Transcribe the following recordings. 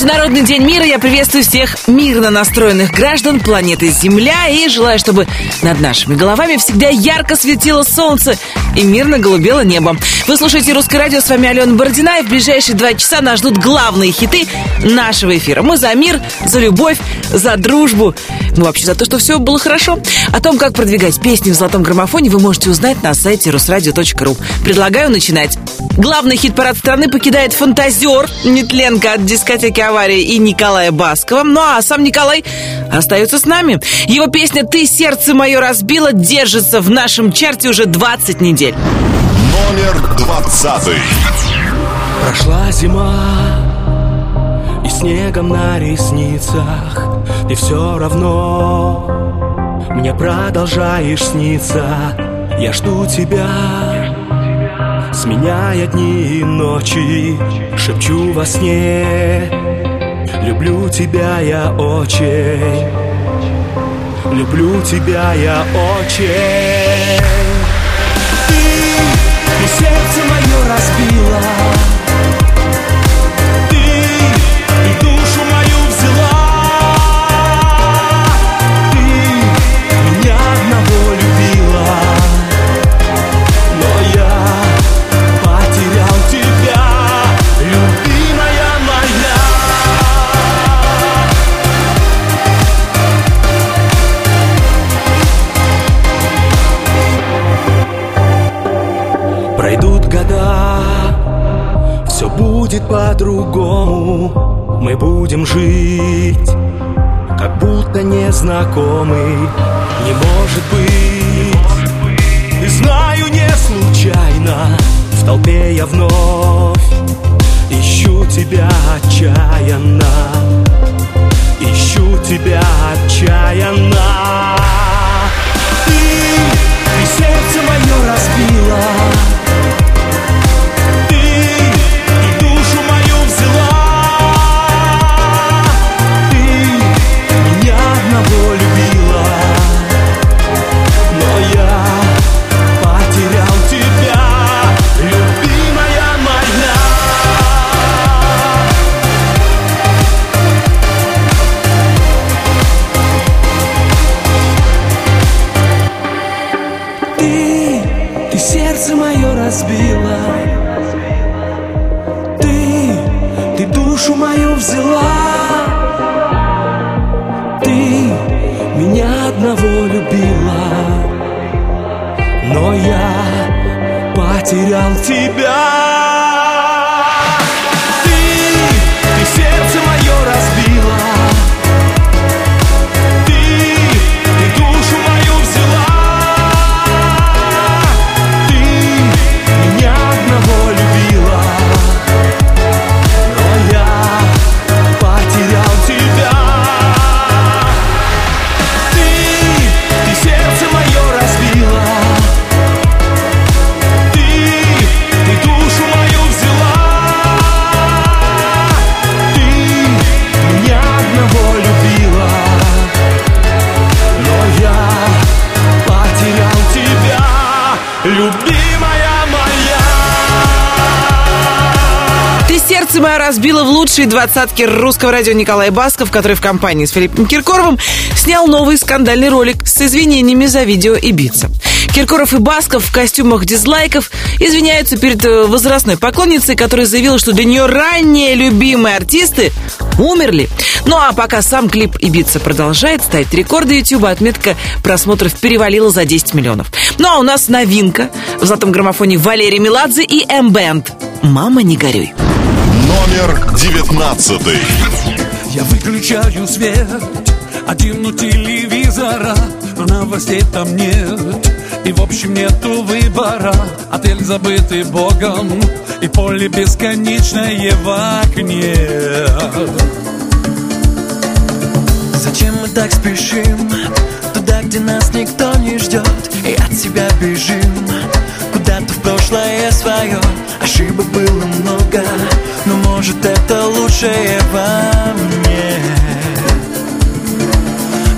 Международный день мира. Я приветствую всех мирно настроенных граждан планеты Земля и желаю, чтобы над нашими головами всегда ярко светило солнце и мирно голубело небо. Вы слушаете «Русское радио», с вами Алена Бородина, и в ближайшие два часа нас ждут главные хиты нашего эфира. Мы за мир, за любовь, за дружбу, ну вообще за то, что все было хорошо. О том, как продвигать песни в золотом граммофоне, вы можете узнать на сайте русрадио.ру. Предлагаю начинать. Главный хит-парад страны покидает «Фантазер» Нетленко от дискотеки «Авария» и Николая Баскова. Ну а сам Николай остается с нами. Его песня «Ты сердце мое разбила» держится в нашем чарте уже 20 недель. Номер двадцатый. Прошла зима, и снегом на ресницах Ты все равно мне продолжаешь сниться Я жду тебя, сменяя дни и ночи Шепчу во сне, люблю тебя я очень. Люблю тебя я очень будет по-другому. Мы будем жить, как будто незнакомый Не может быть, и знаю не случайно. В толпе я вновь ищу тебя отчаянно. Ищу тебя отчаянно. Ты, ты сердце мое разбила двадцатки русского радио Николай Басков, который в компании с Филиппом Киркоровым снял новый скандальный ролик с извинениями за видео Ибица. Киркоров и Басков в костюмах дизлайков извиняются перед э, возрастной поклонницей, которая заявила, что для нее ранние любимые артисты умерли. Ну а пока сам клип Ибица продолжает ставить рекорды Ютуба, отметка просмотров перевалила за 10 миллионов. Ну а у нас новинка в золотом граммофоне Валерий Меладзе и М-бенд «Мама, не горюй». Номер девятнадцатый. Я выключаю свет, один у телевизора, но новостей там нет. И в общем нету выбора, отель забытый богом, и поле бесконечное в окне. Зачем мы так спешим Туда, где нас никто не ждет И от себя бежим Куда-то в прошлое свое Ошибок было много Но может это лучшее во мне.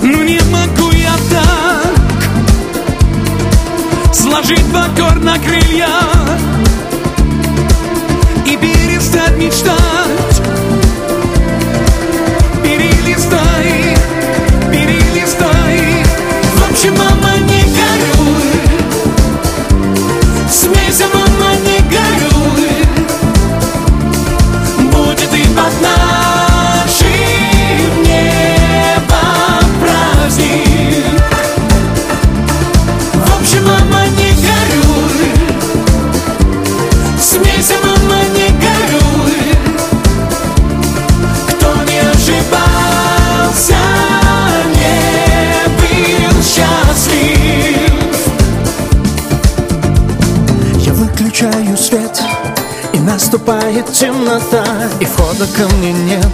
Ну не могу я так Сложить покорно крылья И перестать мечтать. Перелистай, перелистай. В общем, наступает темнота. И входа ко мне нет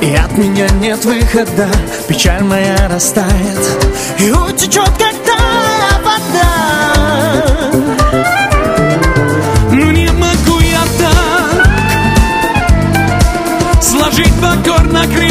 И от меня нет выхода. Печаль моя растает И утечет, как тая вода. Ну не могу я так Сложить покорно крылья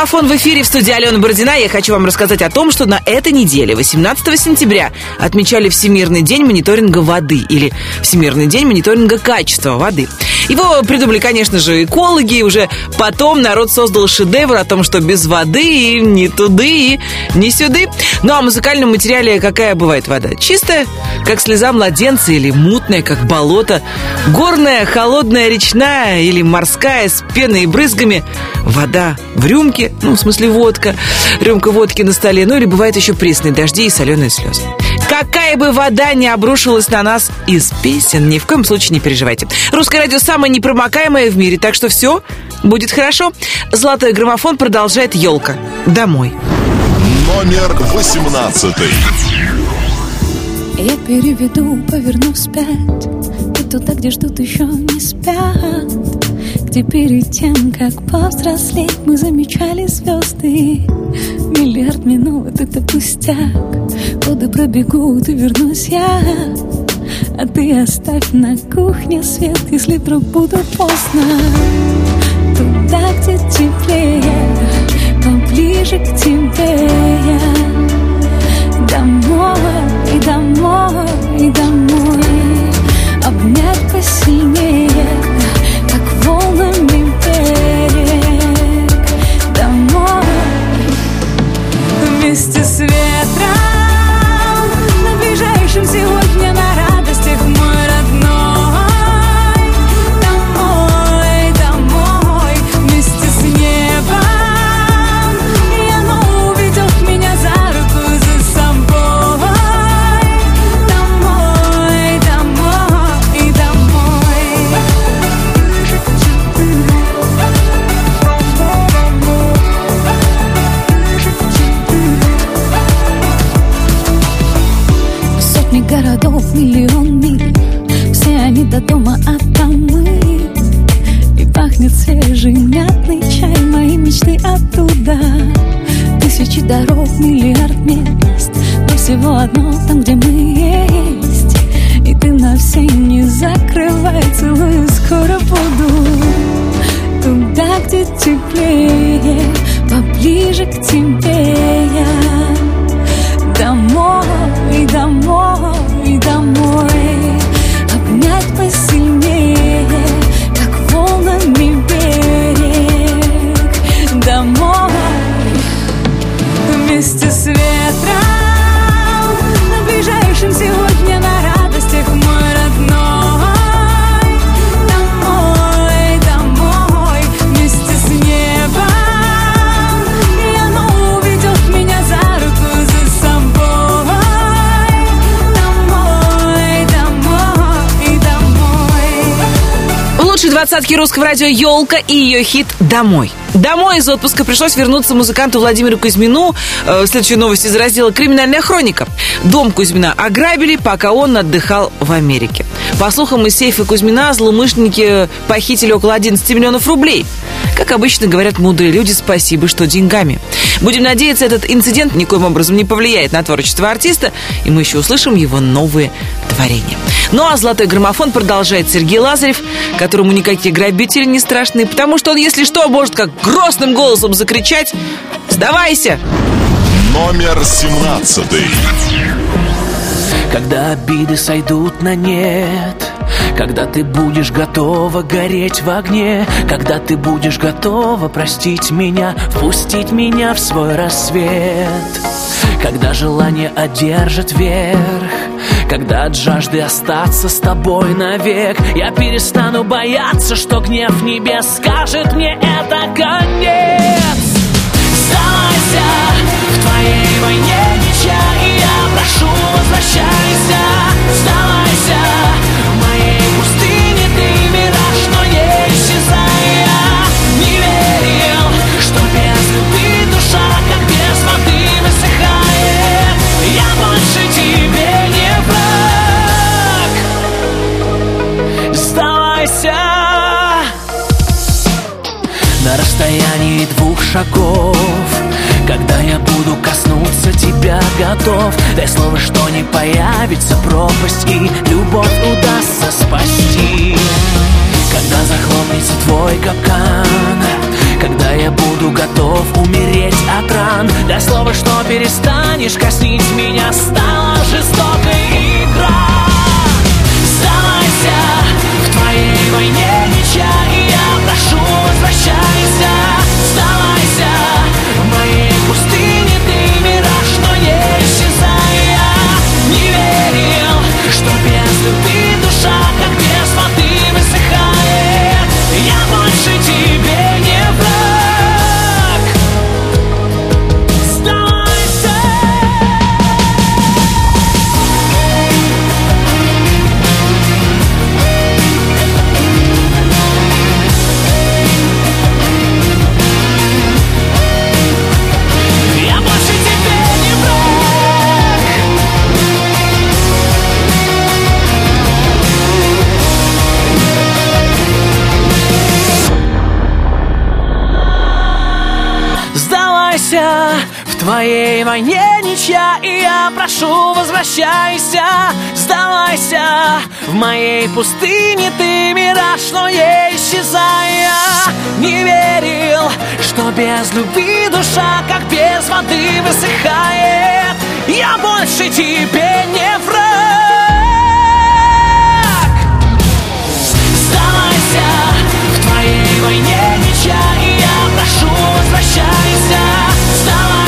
Граммофон в эфире в студии Алены Бородина. Я хочу вам рассказать о том, что на этой неделе, 18 сентября, отмечали Всемирный день мониторинга воды или Всемирный день мониторинга качества воды. Его придумали, конечно же, экологи, и уже потом народ создал шедевр о том, что без воды и ни туды, и ни сюды. Ну а в музыкальном материале какая бывает вода? Чистая, как слеза младенца, или мутная, как болото, горная, холодная, речная или морская с пеной и брызгами. Вода в рюмке, ну, в смысле водка, рюмка водки на столе, ну или бывает еще пресные дожди и соленые слезы. Какая бы вода не обрушилась на нас из песен, ни в коем случае не переживайте. Русское радио самое непромокаемое в мире, так что все будет хорошо. Золотой граммофон продолжает елка. Домой. Номер 18. Я переведу, поверну вспять И туда, где ждут еще не спят Где перед тем, как повзрослеть Мы замечали звезды. Миллиард минут — это пустяк. Годы пробегут и вернусь я. А ты оставь на кухне свет Если вдруг буду поздно. Туда, где теплее Поближе к тебе. Я Домой, и домой, и домой. Обнять посильнее, вместе с Тысячи дорог, миллиард мест. Но всего одно там, где мы есть. И ты на все не закрывай Целую, скоро буду. Туда, где теплее Поближе к тебе я. Домой, домой, домой. Обнять посильнее, вместе с ветром. На ближайшем сегодня на радостях мой родной. Домой, домой, вместе с небом. И оно уведет меня за руку за собой. Домой, домой и домой. В лучшей двадцатке русского радио «Елка» и ее хит «Домой». Домой из отпуска пришлось вернуться музыканту Владимиру Кузьмину. Э, Следующая новость из раздела «Криминальная хроника». Дом Кузьмина ограбили, пока он отдыхал в Америке. По слухам, из сейфа Кузьмина злоумышленники похитили около 11 миллионов рублей. Как обычно говорят мудрые люди, спасибо, что деньгами. Будем надеяться, этот инцидент никоим образом не повлияет на творчество артиста, и мы еще услышим его новые творения. Ну а «Золотой граммофон» продолжает Сергей Лазарев, которому никакие грабители не страшны, потому что он, если что, может как грозным голосом закричать «Сдавайся!» Номер семнадцатый. Когда обиды сойдут на нет Когда ты будешь готова гореть в огне Когда ты будешь готова простить меня Впустить меня в свой рассвет Когда желание одержит верх Когда от жажды остаться с тобой навек Я перестану бояться, что гнев небес Скажет мне это конец Сдавайся в твоей войне ничья И я прошу, возвращайся. Сдавайся на расстоянии двух шагов Когда я буду коснуться тебя готов. Дай слово, что не появится пропасть И любовь удастся спасти. Когда захлопнется твой капкан Когда я буду готов умереть от ран. Дай слово, что перестанешь коснить меня Стала жестокой игра. Сдавайся в твоей войне ничья любви душа Как без воды высыхает. Я больше твоей войне ничья И я прошу, возвращайся Сдавайся. В моей пустыне Ты мираж, но не исчезая. Не верил, что без любви душа Как без воды высыхает. Я больше тебе не враг. Сдавайся в твоей войне ничья И я прошу, возвращайся. Сдавайся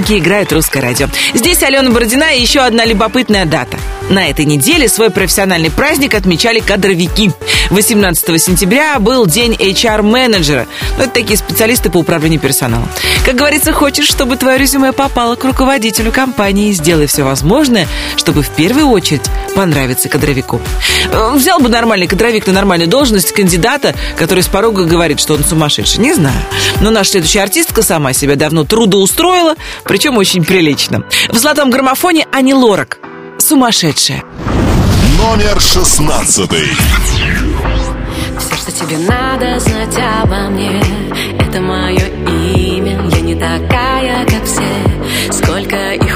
Ваши приемники играют русское радио. Здесь Алена Бородина и еще одна любопытная дата. На этой неделе свой профессиональный праздник отмечали кадровики. 18 сентября был день HR-менеджера. Ну, это такие специалисты по управлению персоналом. Как говорится, хочешь, чтобы твое резюме попало к руководителю компании, сделай все возможное, чтобы в первую очередь понравиться кадровику. Э, взял бы нормальный кадровик на нормальную должность кандидата, который с порога говорит, что он сумасшедший. Не знаю. Но наша следующая артистка сама себя давно трудоустроила, причем очень прилично. В золотом граммофоне Ани Лорак. Сумасшедшая. Номер шестнадцатый. Все, что тебе надо знать обо мне Это мое имя Я не такая, как все Сколько их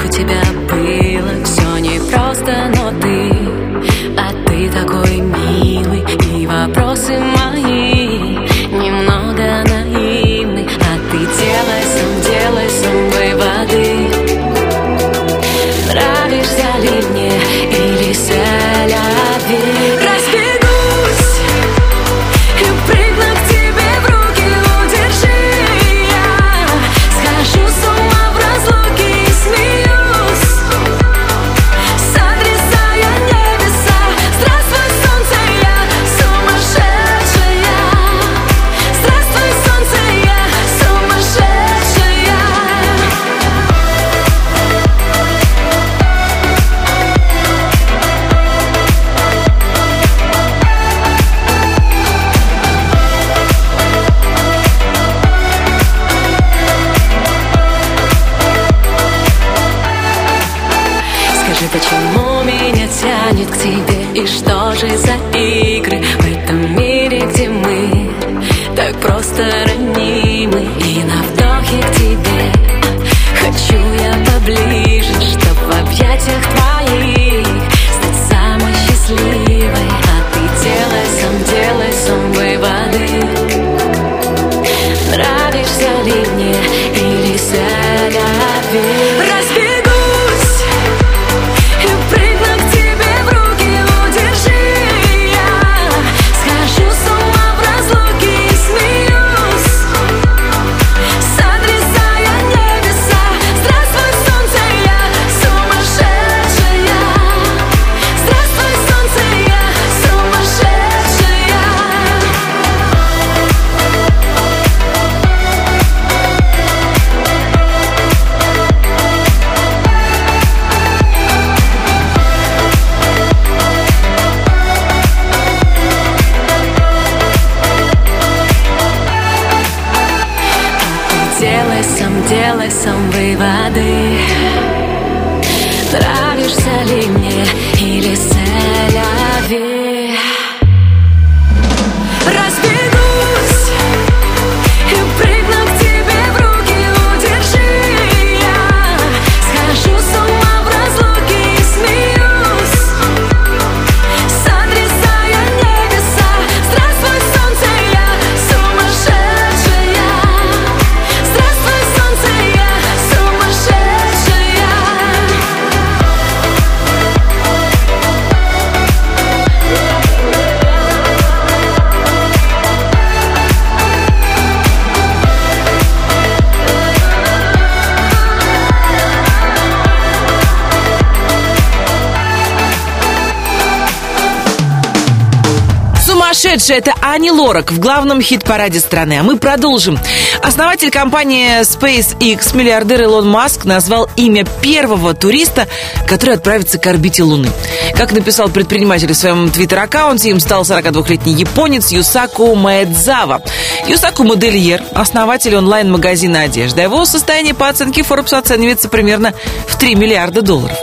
Сумасшедшая, это Ани Лорак в главном хит-параде страны. А мы продолжим. Основатель компании SpaceX, миллиардер Илон Маск, назвал имя первого туриста, который отправится к орбите Луны. Как написал предприниматель в своем твиттер-аккаунте, им стал 42-летний японец Юсаку Маэдзава. Юсаку модельер, основатель онлайн-магазина одежды. Его состояние по оценке Forbes оценивается примерно в 3 миллиарда долларов.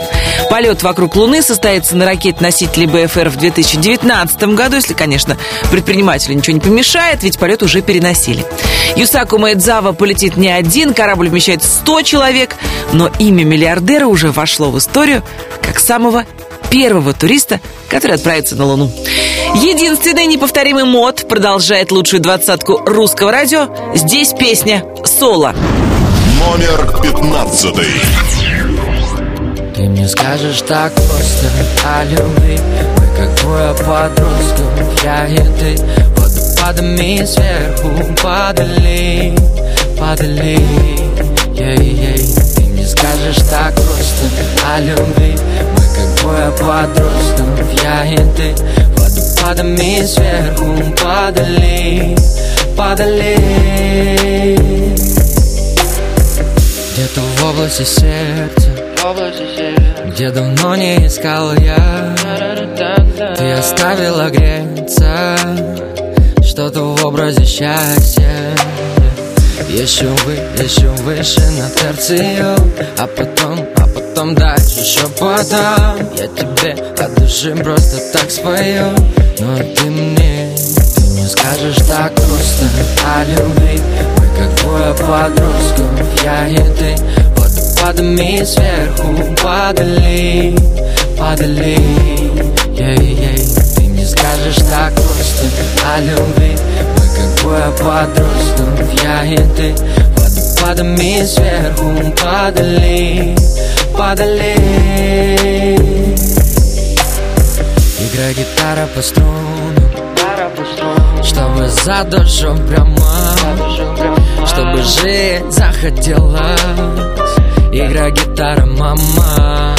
Полет вокруг Луны состоится на ракете-носителе БФР в 2019 году, если, конечно, предпринимателю ничего не помешает, ведь полет уже переносили. Юсаку Маэдзава полетит не один, корабль вмещает 100 человек, но имя миллиардера уже вошло в историю как самого первого туриста, который отправится на Луну. Единственный неповторимый мод продолжает лучшую двадцатку русского радио. Здесь песня «Соло». Номер пятнадцатый. Ты мне скажешь так просто о любви Мы как двое подростков, я и ты Падами сверху падали, падали. Ей-ей Ты мне скажешь так просто о любви. Мы как двое подростков Я и ты. Водопадами сверху падали Падали. Где-то в области сердца где давно не искал я. Ты оставила греться Что-то в образе счастья. Еще вы, еще выше на терцию А потом, а потом дальше еще потом. Я тебе от души просто так спою. Но ты мне, ты мне скажешь так просто. О любви, мы как двое подростков. Я и ты, водопадами сверху падали Падали, ей-ей Ты мне скажешь так просто о любви. Двое подростков Я и ты. Водопадами сверху падали, падали Играй гитара по струнам. Чтобы за душу прямо Чтобы жить захотелось Играй гитара, мама.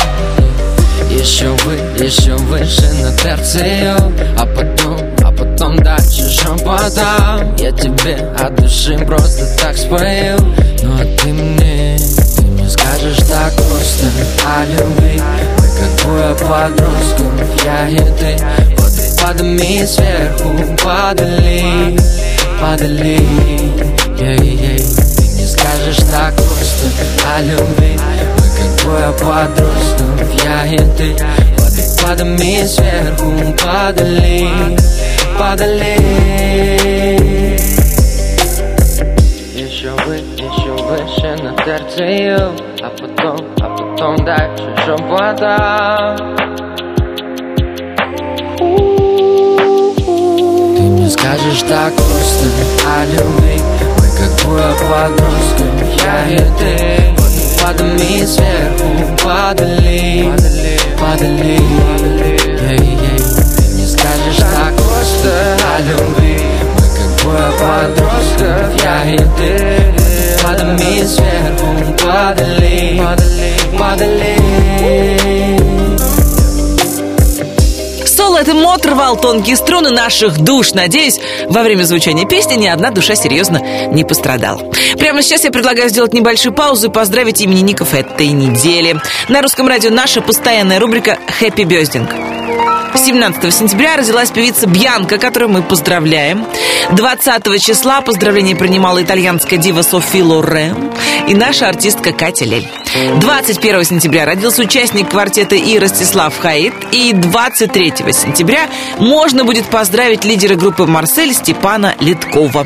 Еще вы, еще выше на терцию А потом потом дальше шепотом Я тебе от души просто так спою. Ну а ты мне, ты мне скажешь так просто. О любви Мы как двое подростков, я и ты Водопадами сверху падали, падали. Ей-ей, ты мне скажешь так просто. О любви Мы как двое подростков, я и ты Водопадами сверху падали падали. Еще вы, еще выше на терцию А потом, а потом дальше шепота Ты мне скажешь так просто о любви Мы как двое подростков, я и ты. Водопадами сверху падали, падали, Yeah, yeah скажешь так просто о любви. Мы как двое подростков, я и ты. Падами сверху падали, падали Соло это рвал тонкие струны наших душ. Надеюсь, во время звучания песни ни одна душа серьезно не пострадала. Прямо сейчас я предлагаю сделать небольшую паузу и поздравить именинников этой недели. На русском радио наша постоянная рубрика «Хэппи Бездинг». 17 сентября родилась певица Бьянка, которую мы поздравляем. 20 числа поздравление принимала итальянская дива Софи Лорен и наша артистка Катя Лель. 21 сентября родился участник квартета И Ростислав Хаид. И 23 сентября можно будет поздравить лидера группы «Марсель» Степана Литкова.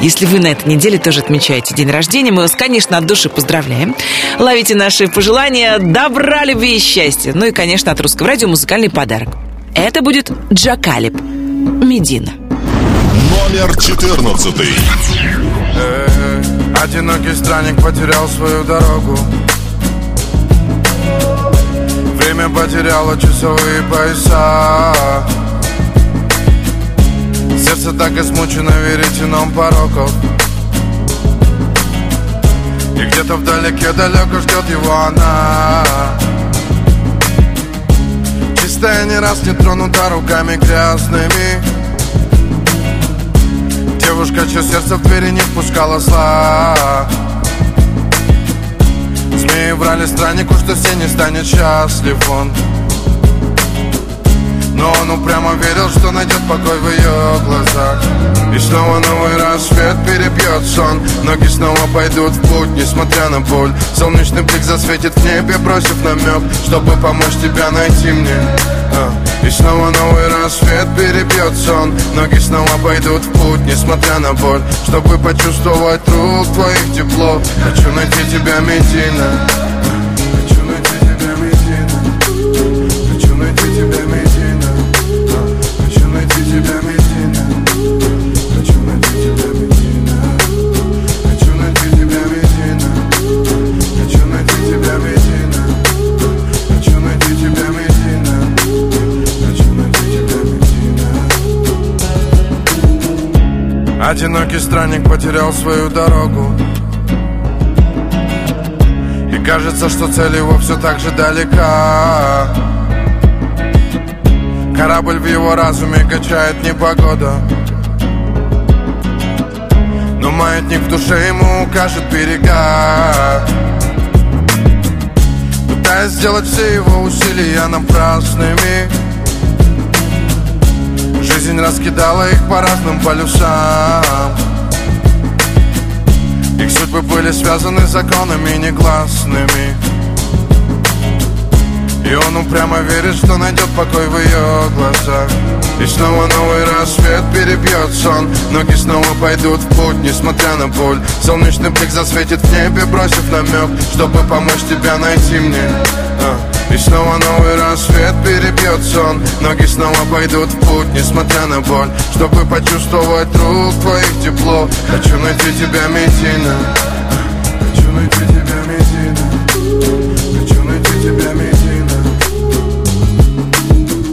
Если вы на этой неделе тоже отмечаете день рождения, мы вас, конечно, от души поздравляем. Ловите наши пожелания добра, любви и счастья. Ну и, конечно, от Русского радио музыкальный подарок. Это будет Джакалип. Медина. Номер четырнадцатый. Э, одинокий странник потерял свою дорогу Время потеряло часовые пояса Сердце так измучено веретеном пороков И где-то вдалеке далеко ждет его она Чистая не раз не тронута руками грязными. Девушка, чье сердце в двери не впускала зла. Змеи врали страннику, что все не станет счастлив он но он упрямо верил, что найдет покой в ее глазах. И снова новый рассвет перебьет сон. Ноги снова пойдут в путь, несмотря на боль. Солнечный блик засветит в небе, бросив намек Чтобы помочь тебя найти мне. А. И снова новый рассвет перебьет сон. Ноги снова пойдут в путь, несмотря на боль. Чтобы почувствовать рук твоих тепло Хочу найти тебя, Медина Одинокий странник потерял свою дорогу. И кажется, что цель его все так же далека. Корабль в его разуме качает непогода. Но маятник в душе ему укажет берега. Пытаясь сделать все его усилия напрасными Жизнь раскидала их по разным полюсам. Их судьбы были связаны законами негласными. И он упрямо верит, что найдет покой в ее глазах. И снова новый рассвет перебьет сон. Ноги снова пойдут в путь, несмотря на боль. Солнечный блик засветит в небе, бросив намек Чтобы помочь тебя найти мне. И снова новый рассвет перебьет сон Ноги снова пойдут в путь, несмотря на боль. Чтобы почувствовать рук твоих тепло. Хочу найти тебя, Медина Хочу найти тебя, Медина Хочу найти тебя, Медина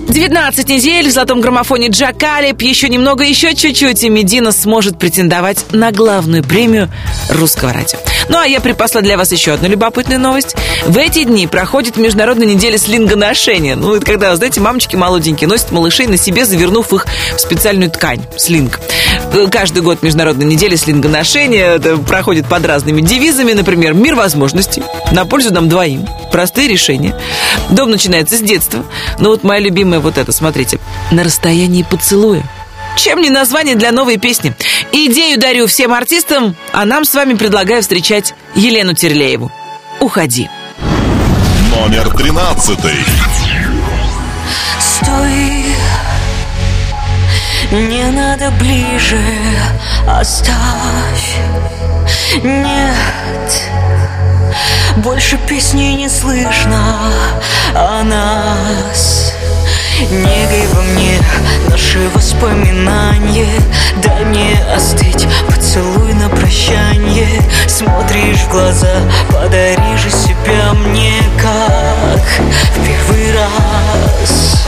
19 недель в золотом граммофоне Джакалип. Еще немного, еще чуть-чуть, и Медина сможет претендовать на главную премию русского радио. Ну, а я припасла для вас еще одну любопытную новость. В эти дни проходит Международная неделя слингоношения. Ну, это когда, знаете, мамочки молоденькие носят малышей на себе, завернув их в специальную ткань, слинг. Каждый год Международная неделя слингоношения это проходит под разными девизами. Например, «Мир возможностей», «На пользу нам двоим», «Простые решения». Дом начинается с детства. Ну, вот моя любимая вот это, смотрите. «На расстоянии поцелуя». Чем не название для новой песни? Идею дарю всем артистам, а нам с вами предлагаю встречать Елену Терлееву. Уходи. Номер тринадцатый. Стой, не надо ближе, оставь. Нет, больше песни не слышно о нас. Негой во мне наши воспоминания. Дай мне остыть, поцелуй на прощание. Смотришь в глаза, подари же себя мне как в первый раз.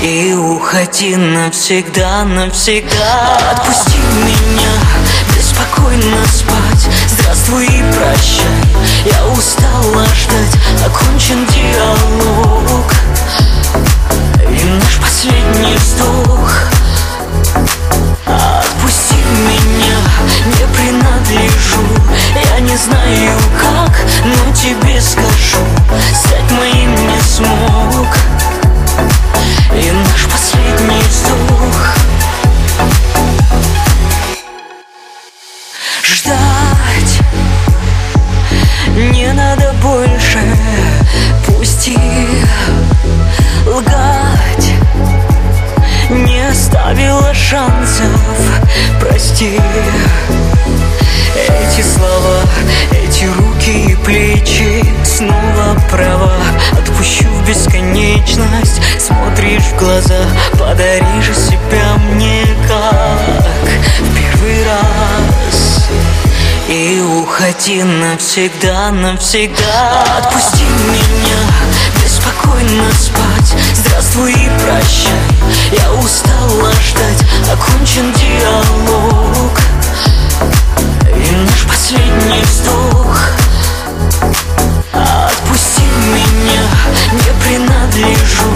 И уходи навсегда, навсегда. Отпусти меня, беспокойно спать. Здравствуй и прощай, я устала ждать. Окончен диалог наш последний вздох. Отпусти меня, не принадлежу. Я не знаю как, но тебе скажу. Стать моим не смог. И наш последний вздох. Ждать не надо больше. Пусти лгать оставила шансов, прости. Эти слова, эти руки и плечи Снова права, отпущу в бесконечность Смотришь в глаза, подари же себя мне как В первый раз. И уходи навсегда, навсегда. Отпусти меня, беспокойно спать. Здравствуй и прощай, я устала ждать Окончен диалог. И наш последний вздох. Отпусти меня, не принадлежу.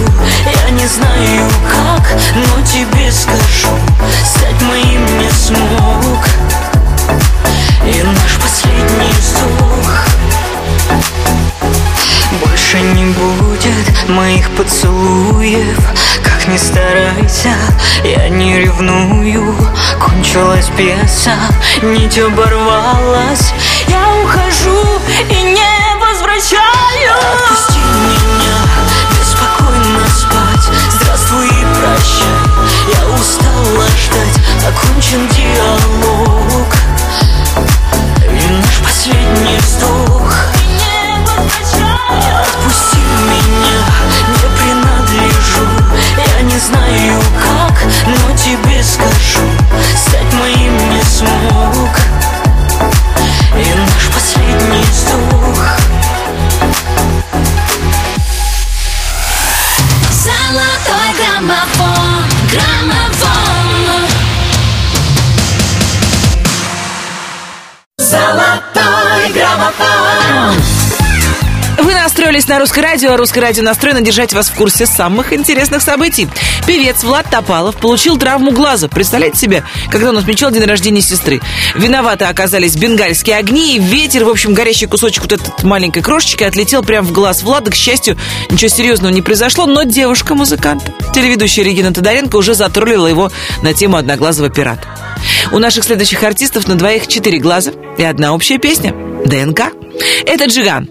Я не знаю как, но тебе скажу. Стать моим не смог. И наш последний вздох Больше не будет моих поцелуев. Как ни старайся, я не ревную. Кончилась пьеса, нить оборвалась. Я ухожу и не возвращаю. Отпусти меня, беспокойно спать. Здравствуй и прощай, я устала ждать. Окончен диалог. И наш последний вздох Не знаю как, но тебе скажу Стать моим не смог. И наш последний вздох. Золотой граммофон. Устроились на Русское радио, а Русское радио настроено держать вас в курсе самых интересных событий. Певец Влад Топалов получил травму глаза. Представляете себе, когда он отмечал день рождения сестры. Виноваты оказались бенгальские огни и ветер. В общем, горящий кусочек вот этой маленькой крошечки отлетел прямо в глаз Влада. К счастью, ничего серьезного не произошло, но девушка-музыкант, телеведущая Регина Тодоренко, уже затроллила его на тему одноглазого пирата. У наших следующих артистов на двоих четыре глаза и одна общая песня – ДНК. Это Джиган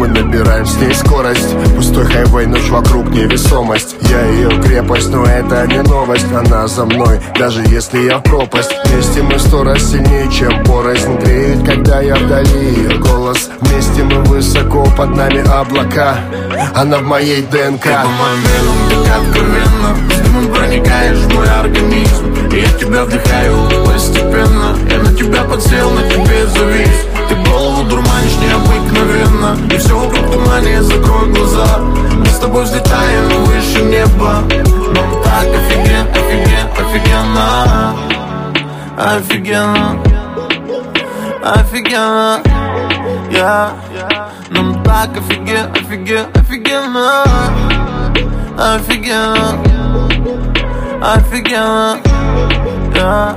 Мы набираем с ней скорость. Пустой хайвей, ночь вокруг невесомость. Я ее крепость, но это не новость. Она за мной, даже если я в пропасть. Вместе мы сто раз сильнее, чем порознь. Греет, когда я вдали ее голос. Вместе мы высоко, под нами облака. Она в моей ДНК. Ты по моим венам, откровенно. Дымом проникаешь в мой организм. И я тебя вдыхаю постепенно тебя подсел, на тебе завис. Ты голову дурманишь необыкновенно. И все вокруг тумане, закрой глаза. Мы с тобой взлетаем выше неба Нам так офиген, офиген, офигенно. Офигенно. Офигенно. Я Нам так офиген, офиген, офигенно. Офигенно. Офигенно. Я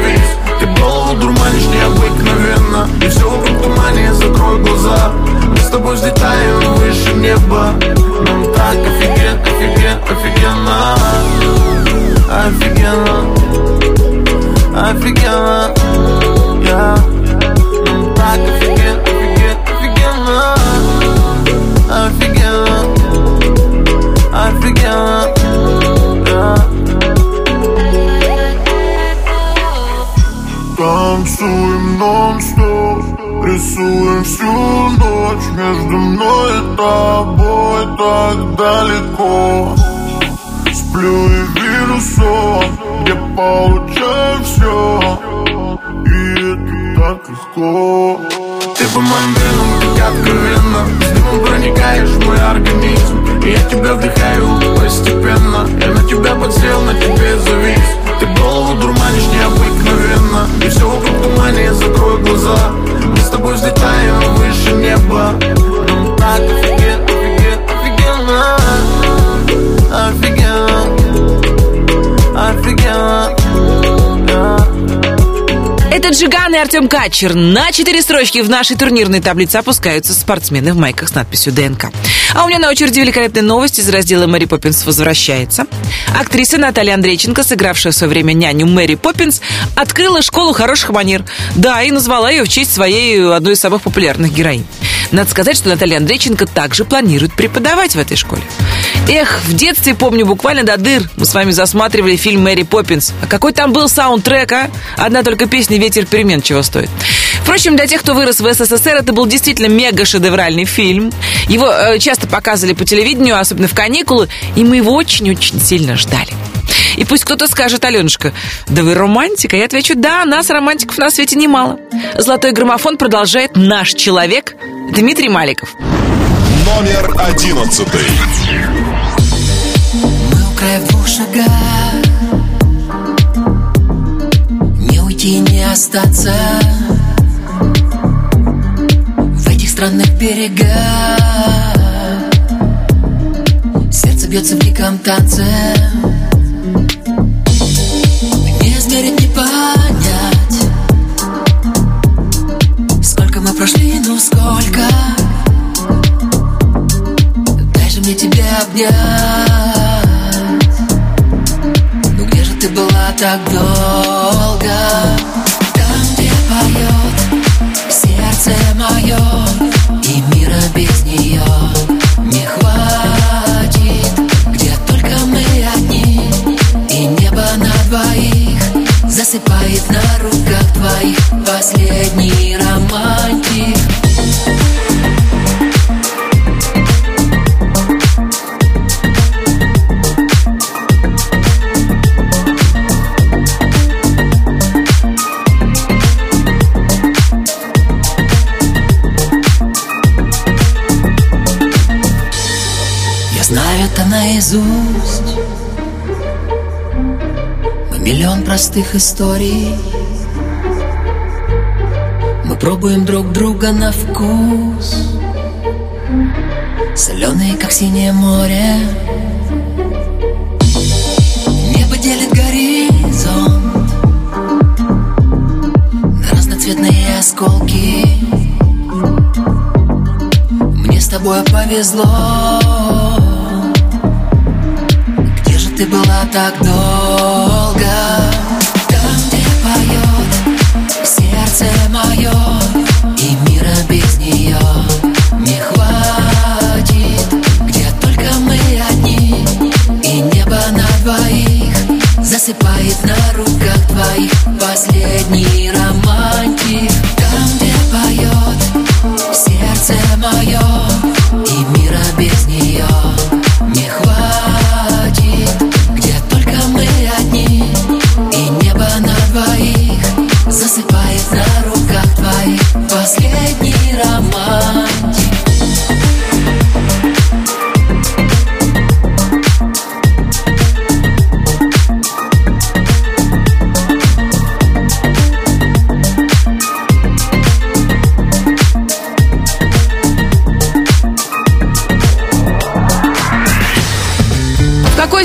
голову дурманишь необыкновенно. И все вокруг тумане, закрой глаза. Мы с тобой взлетаем выше неба Нам так офиген, офиген, офигенно. Офигенно. Офигенно. Я. Нам так офиген, офиген, офигенно. Офигенно. Офигенно Танцуем нон-стоп Рисуем всю ночь. Между мной и тобой так далеко. Сплю и вижу сон Где получаю все И это так легко. Ты по моим венам, как откровенно С дымом проникаешь в мой организм И я тебя вдыхаю постепенно. Я на тебя подсел, на тебе завис. Ты голову дурманишь необыкновенно. И все глаза Мы с тобой взлетаем выше неба Это Джиган и Артем Качер. На четыре строчки в нашей турнирной таблице опускаются спортсмены в майках с надписью ДНК. А у меня на очереди великолепная новость из раздела «Мэри Поппинс возвращается». Актриса Наталья Андрейченко, сыгравшая в свое время няню Мэри Поппинс, открыла школу хороших манер. Да, и назвала ее в честь своей одной из самых популярных героинь. Надо сказать, что Наталья Андрейченко также планирует преподавать в этой школе. Эх, в детстве, помню, буквально до дыр мы с вами засматривали фильм «Мэри Поппинс». А какой там был саундтрек, а? Одна только песня «Ветер перемен» чего стоит. Впрочем, для тех, кто вырос в СССР, это был действительно мега-шедевральный фильм. Его э, часто показывали по телевидению, особенно в каникулы, и мы его очень-очень сильно ждали. И пусть кто-то скажет, Аленушка, да вы романтика. Я отвечу, да, нас, романтиков, на свете немало. Золотой граммофон продолжает наш человек Дмитрий Маликов. Номер одиннадцатый. Мы у края в двух шагах Не уйти, не остаться В этих странных берегах. Сердце бьется в диком танце. Не измерить, не понять Сколько мы прошли, ну сколько. Дай же мне тебя обнять. Так долго? Там, где поет сердце мое И мира без нее не хватит. Где только мы одни И небо на двоих Засыпает на руках твоих. Последний романтик наизусть. Мы миллион простых историй. Мы пробуем друг друга на вкус. Соленые, как синее море. Небо делит горизонт На разноцветные осколки. Мне с тобой повезло ты была так долго? Там, где поет сердце мое И мира без нее не хватит Где только мы одни И небо на двоих Засыпает на руках твоих Последний романтик Там, где поет сердце мое И мира без нее Последний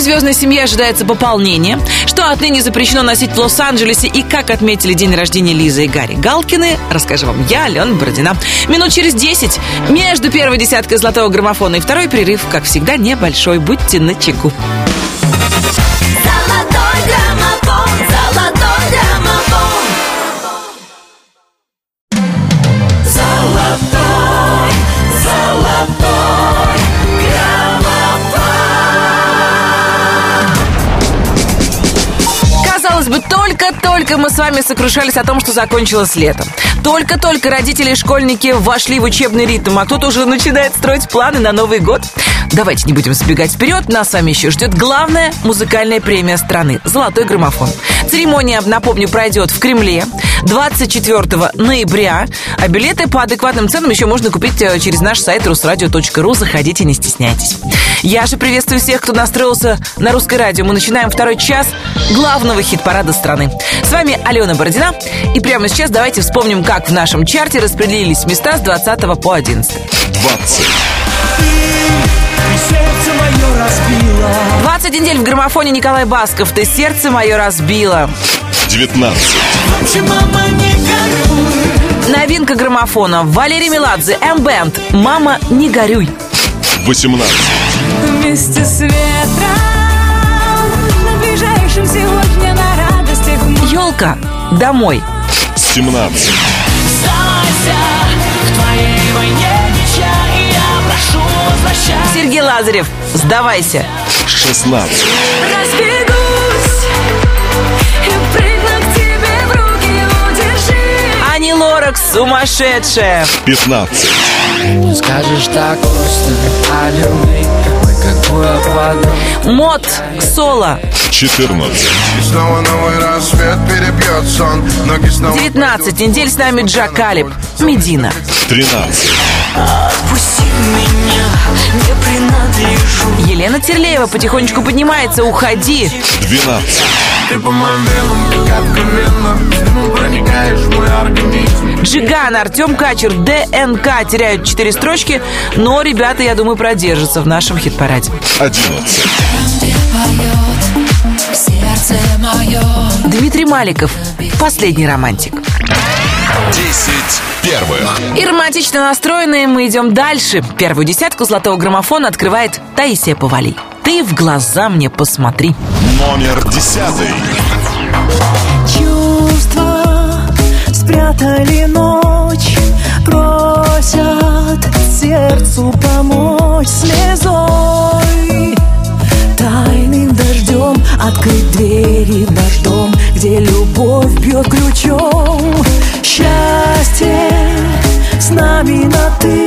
звездной семье ожидается пополнение? Что отныне запрещено носить в Лос-Анджелесе и как отметили день рождения Лизы и Гарри Галкины, расскажу вам я, Алена Бородина. Минут через 10 между первой десяткой золотого граммофона и второй перерыв, как всегда, небольшой. Будьте начеку. Золотой сокрушались о том, что закончилось лето. Только-только родители и школьники вошли в учебный ритм, а кто-то уже начинает строить планы на Новый год. Давайте не будем сбегать вперед, нас с вами еще ждет главная музыкальная премия страны – «Золотой граммофон». Церемония, напомню, пройдет в Кремле 24 ноября, а билеты по адекватным ценам еще можно купить э, через наш сайт русрадио.ру. Заходите, не стесняйтесь. Я же приветствую всех, кто настроился на русское радио. Мы начинаем второй час главного хит-парада страны. С вами Алена Бородина. И прямо сейчас давайте вспомним, как в нашем чарте распределились места с 20 по 11. 20. Сердце мое разбила 20 недель в граммофоне Николай Басков. Ты сердце мое разбила. 19. Мама, не горюй. Новинка граммофона. Валерий Меладзе, М-бенд. Мама, не горюй. 18. Вместе с ветром На ближайшем сегодня на радостях Елка, домой. 17. Сдавайся, в твоей войне Сергей Лазарев, сдавайся. 16. Разбегусь И прыгну к тебе в руки Удержи Ани Лорак, сумасшедшая. 15. Не скажешь так просто о любви Мод, соло. 14. И снова новый рассвет перебьет сон Ноги снова 19 недель с нами Джак Калиб. Медина. 13. Отпусти меня, не принадлежу. Елена Терлеева потихонечку поднимается. Уходи. 12. Ты по моим венам, как откровенно Дымом проникаешь в мой организм Джиган, Артем Качер, ДНК теряют 4 строчки, но ребята, я думаю, продержатся в нашем хит-параде. 11. Где поет сердце мое Дмитрий Маликов. Последний романтик. 10 первых. И романтично настроенные мы идем дальше. Первую десятку золотого граммофона открывает Таисия Повали. Ты в глаза мне посмотри. Номер 10. Чувства спрятали ночь Просят сердцу помочь слезой Тайным дождем открыть двери в дом Где любовь бьет ключом. Счастье с нами на ты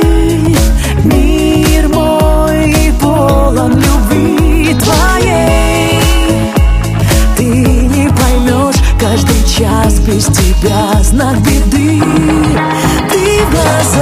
Мир мой полон любви твоей. Ты не поймешь каждый час без тебя знак беды. Ты в глаза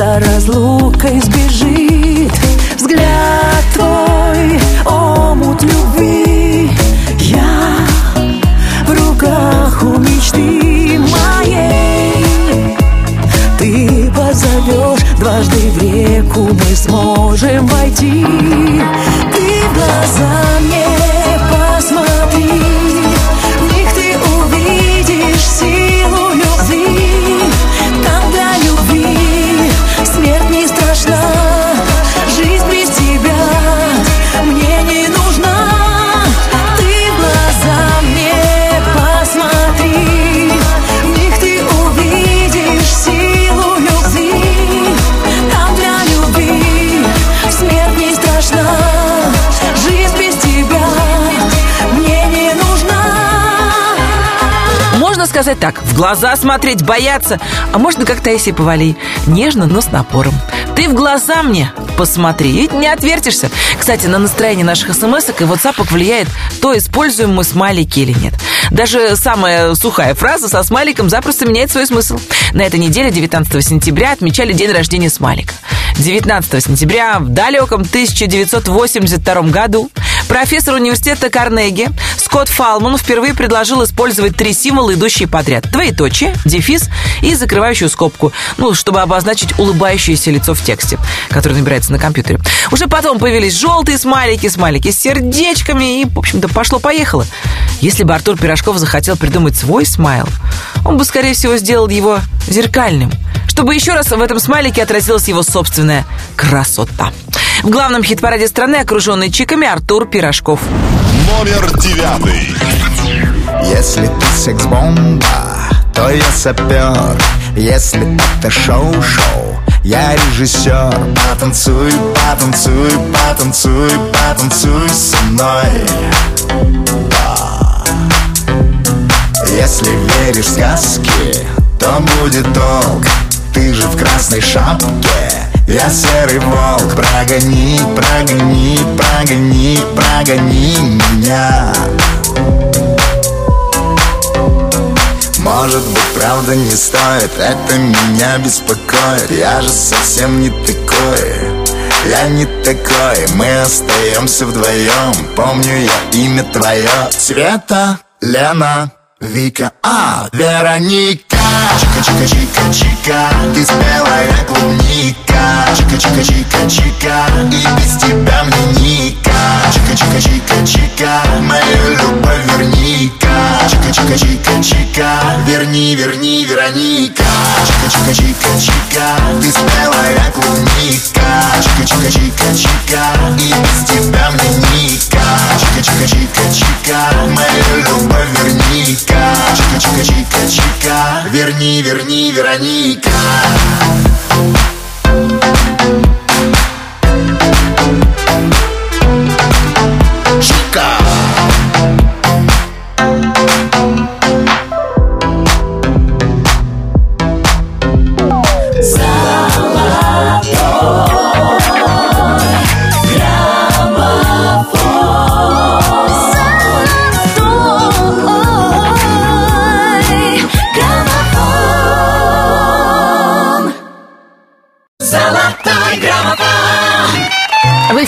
За разлукой сбежит. Взгляд твой, омут любви. Я в руках у мечты моей. Ты позовешь дважды в реку Мы сможем войти сказать так, в глаза смотреть, бояться, а можно как Таисия Повалий, нежно, но с напором. Ты в глаза мне посмотри, ведь не отвертишься. Кстати, на настроение наших смс и WhatsApp влияет то, используем мы смайлики или нет. Даже самая сухая фраза со смайликом запросто меняет свой смысл. На этой неделе, 19 сентября, отмечали день рождения смайлика. 19 сентября в далеком 1982 году профессор университета Карнеги Скотт Фалман впервые предложил использовать три символа, идущие подряд. Двоеточие, дефис и закрывающую скобку, ну, чтобы обозначить улыбающееся лицо в тексте, который набирается на компьютере. Уже потом появились желтые смайлики, смайлики с сердечками, и, в общем-то, пошло-поехало. Если бы Артур Пирожков захотел придумать свой смайл, он бы, скорее всего, сделал его зеркальным, чтобы еще раз в этом смайлике отразилась его собственная красота. В главном хит-параде страны, окруженный чиками, Артур Пирожков. Номер девятый. Если ты секс-бомба, то я сапер. Если это шоу-шоу, я режиссер. Потанцуй, потанцуй, потанцуй, потанцуй со мной. Да. Если веришь в сказки, то будет толк Ты же в красной шапке я серый волк Прогони, прогони, прогони, прогони меня. Может быть, правда не стоит Это меня беспокоит. Я же совсем не такой я не такой, мы остаемся вдвоем Помню я имя твое. Света, Лена, Вика, а, Вероника Чика-чика-чика-чика Ты спелая клубника. Чика-чика-чика-чика И без тебя мне ника. Чика-чика-чика-чика Мою любовь верни-ка. Чика-чика-чика-чика Верни, верни, Вероника. Чика-чика-чика-чика Ты спелая клубника. Чика-чика-чика-чика И без тебя мне ника. Чика-чика-чика-чика Мою любовь верни-ка. Чика-чика-чика-чика Верни, верни, Вероника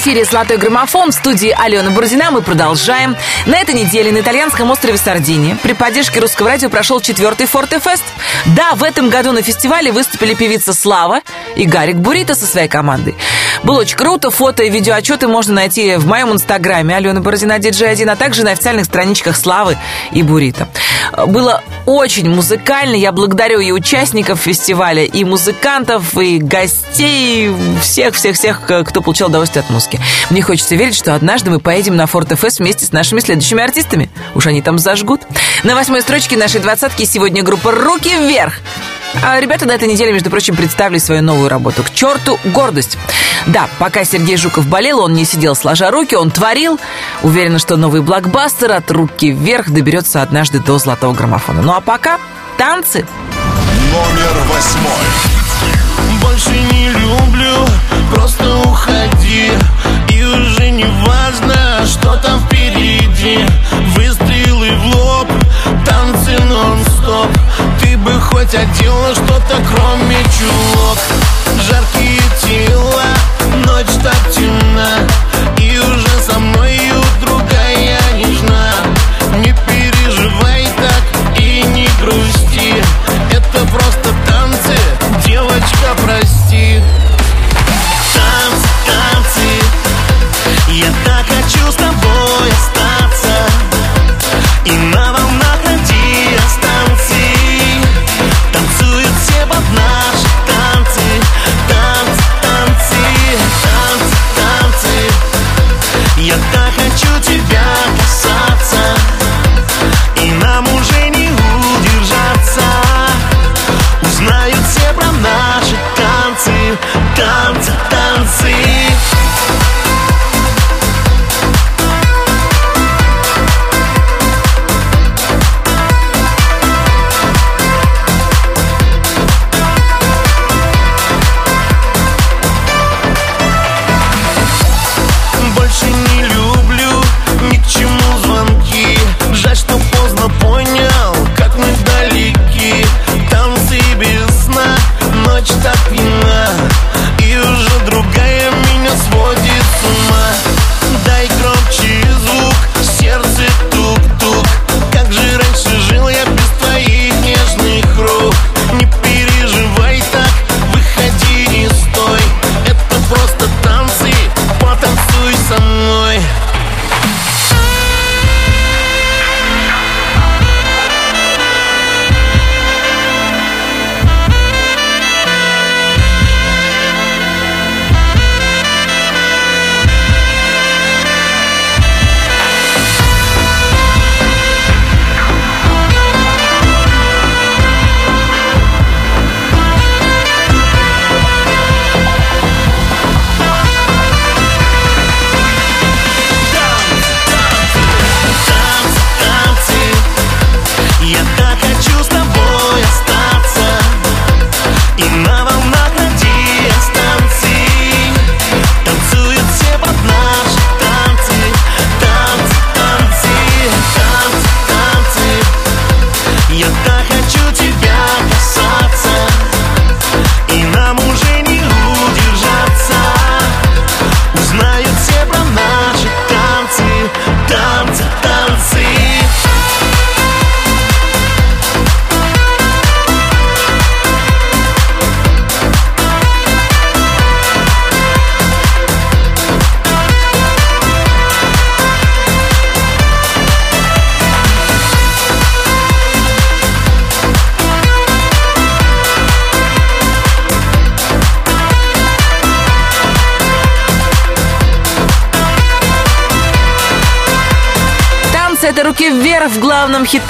эфире «Золотой граммофон» в студии Алена Бородина. Мы продолжаем. На этой неделе на итальянском острове Сардинии при поддержке русского радио прошел четвертый Форте-фест. Да, в этом году на фестивале выступили певица Слава и Гарик Бурита со своей командой. Было очень круто. Фото и видеоотчеты можно найти в моем инстаграме Алена Бородина Диджей 1, а также на официальных страничках Славы и Бурита. Было очень музыкально. Я благодарю и участников фестиваля, и музыкантов, и гостей, всех-всех-всех, кто получал удовольствие от музыки. Мне хочется верить, что однажды мы поедем на Форт ФС вместе с нашими следующими артистами. Уж они там зажгут. На восьмой строчке нашей двадцатки сегодня группа «Руки вверх». А ребята на этой неделе, между прочим, представили свою новую работу «К черту гордость». Да, пока Сергей Жуков болел, он не сидел сложа руки, он творил. Уверена, что новый блокбастер от руки вверх доберется однажды до золотого граммофона. Ну а пока танцы. Номер восьмой. Больше не люблю, просто уходи И уже не важно, что там впереди Выстрелы в лоб, танцы нон-стоп Ты бы хоть одела что-то, кроме чулок Жаркие тела, ночь так темна И уже со мною другая нежна. Не переживай так и не грусти Это просто танцы, девочка, прости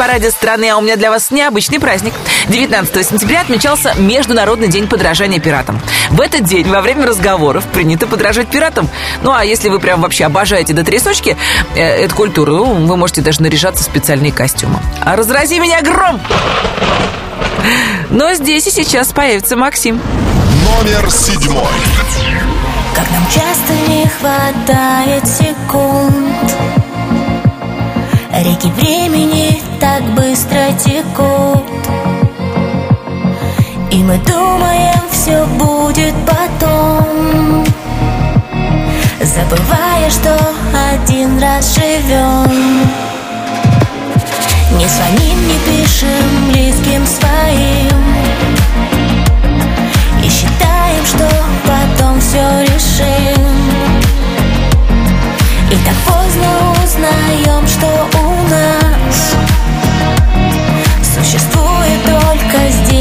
хит-параде страны, а у меня для вас необычный праздник. 19 сентября отмечался Международный день подражания пиратам. В этот день во время разговоров принято подражать пиратам. Ну а если вы прям вообще обожаете до трясочки э, эту культуру, ну, вы можете даже наряжаться в специальные костюмы. А разрази меня гром! Но здесь и сейчас появится Максим. Номер седьмой. Как нам часто не хватает секунд Реки времени так быстро текут. И мы думаем, все будет потом. Забывая, что один раз живем Не звоним, не пишем близким своим. И считаем, что потом все решим. И так поздно узнаем, что у нас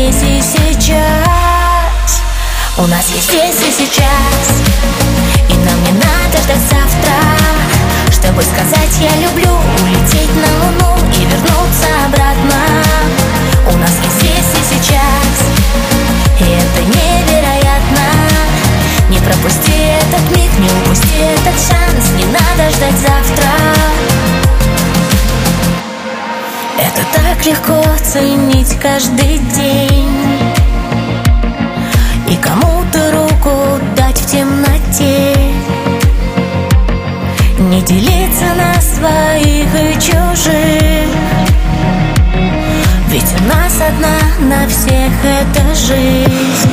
здесь и сейчас. У нас есть здесь и сейчас. И нам не надо ждать завтра. Чтобы сказать я люблю Улететь на луну и вернуться обратно. У нас есть здесь и сейчас. И это невероятно. Не пропусти этот миг, не упусти этот шанс. Не надо ждать завтра это так легко ценить каждый день. И кому-то руку дать в темноте. Не делиться на своих и чужих. Ведь у нас одна на всех эта жизнь.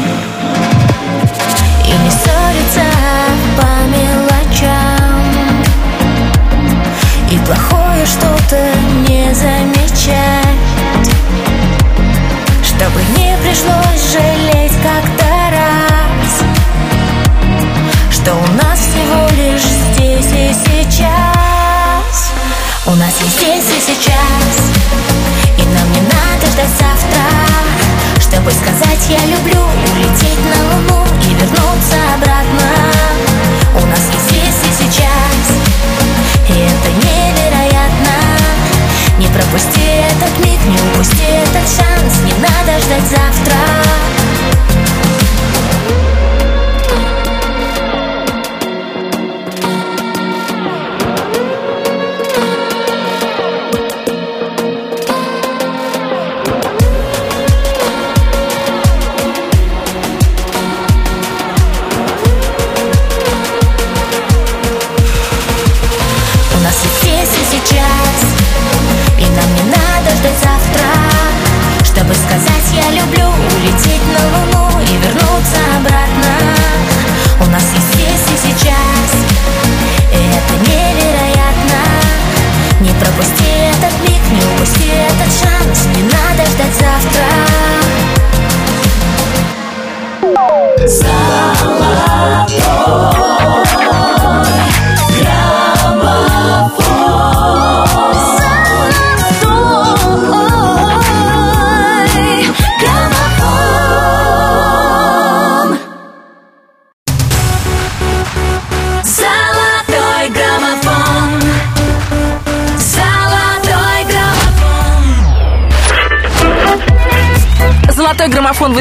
И не ссориться по мелочам. И плохое что-то не замечать Чтобы не пришлось жалеть как-то раз Что у нас всего лишь здесь и сейчас. У нас есть здесь и сейчас И нам не надо ждать завтра. Чтобы сказать я люблю Улететь на луну и вернуться этот миг, не упусти этот шанс Не надо ждать завтра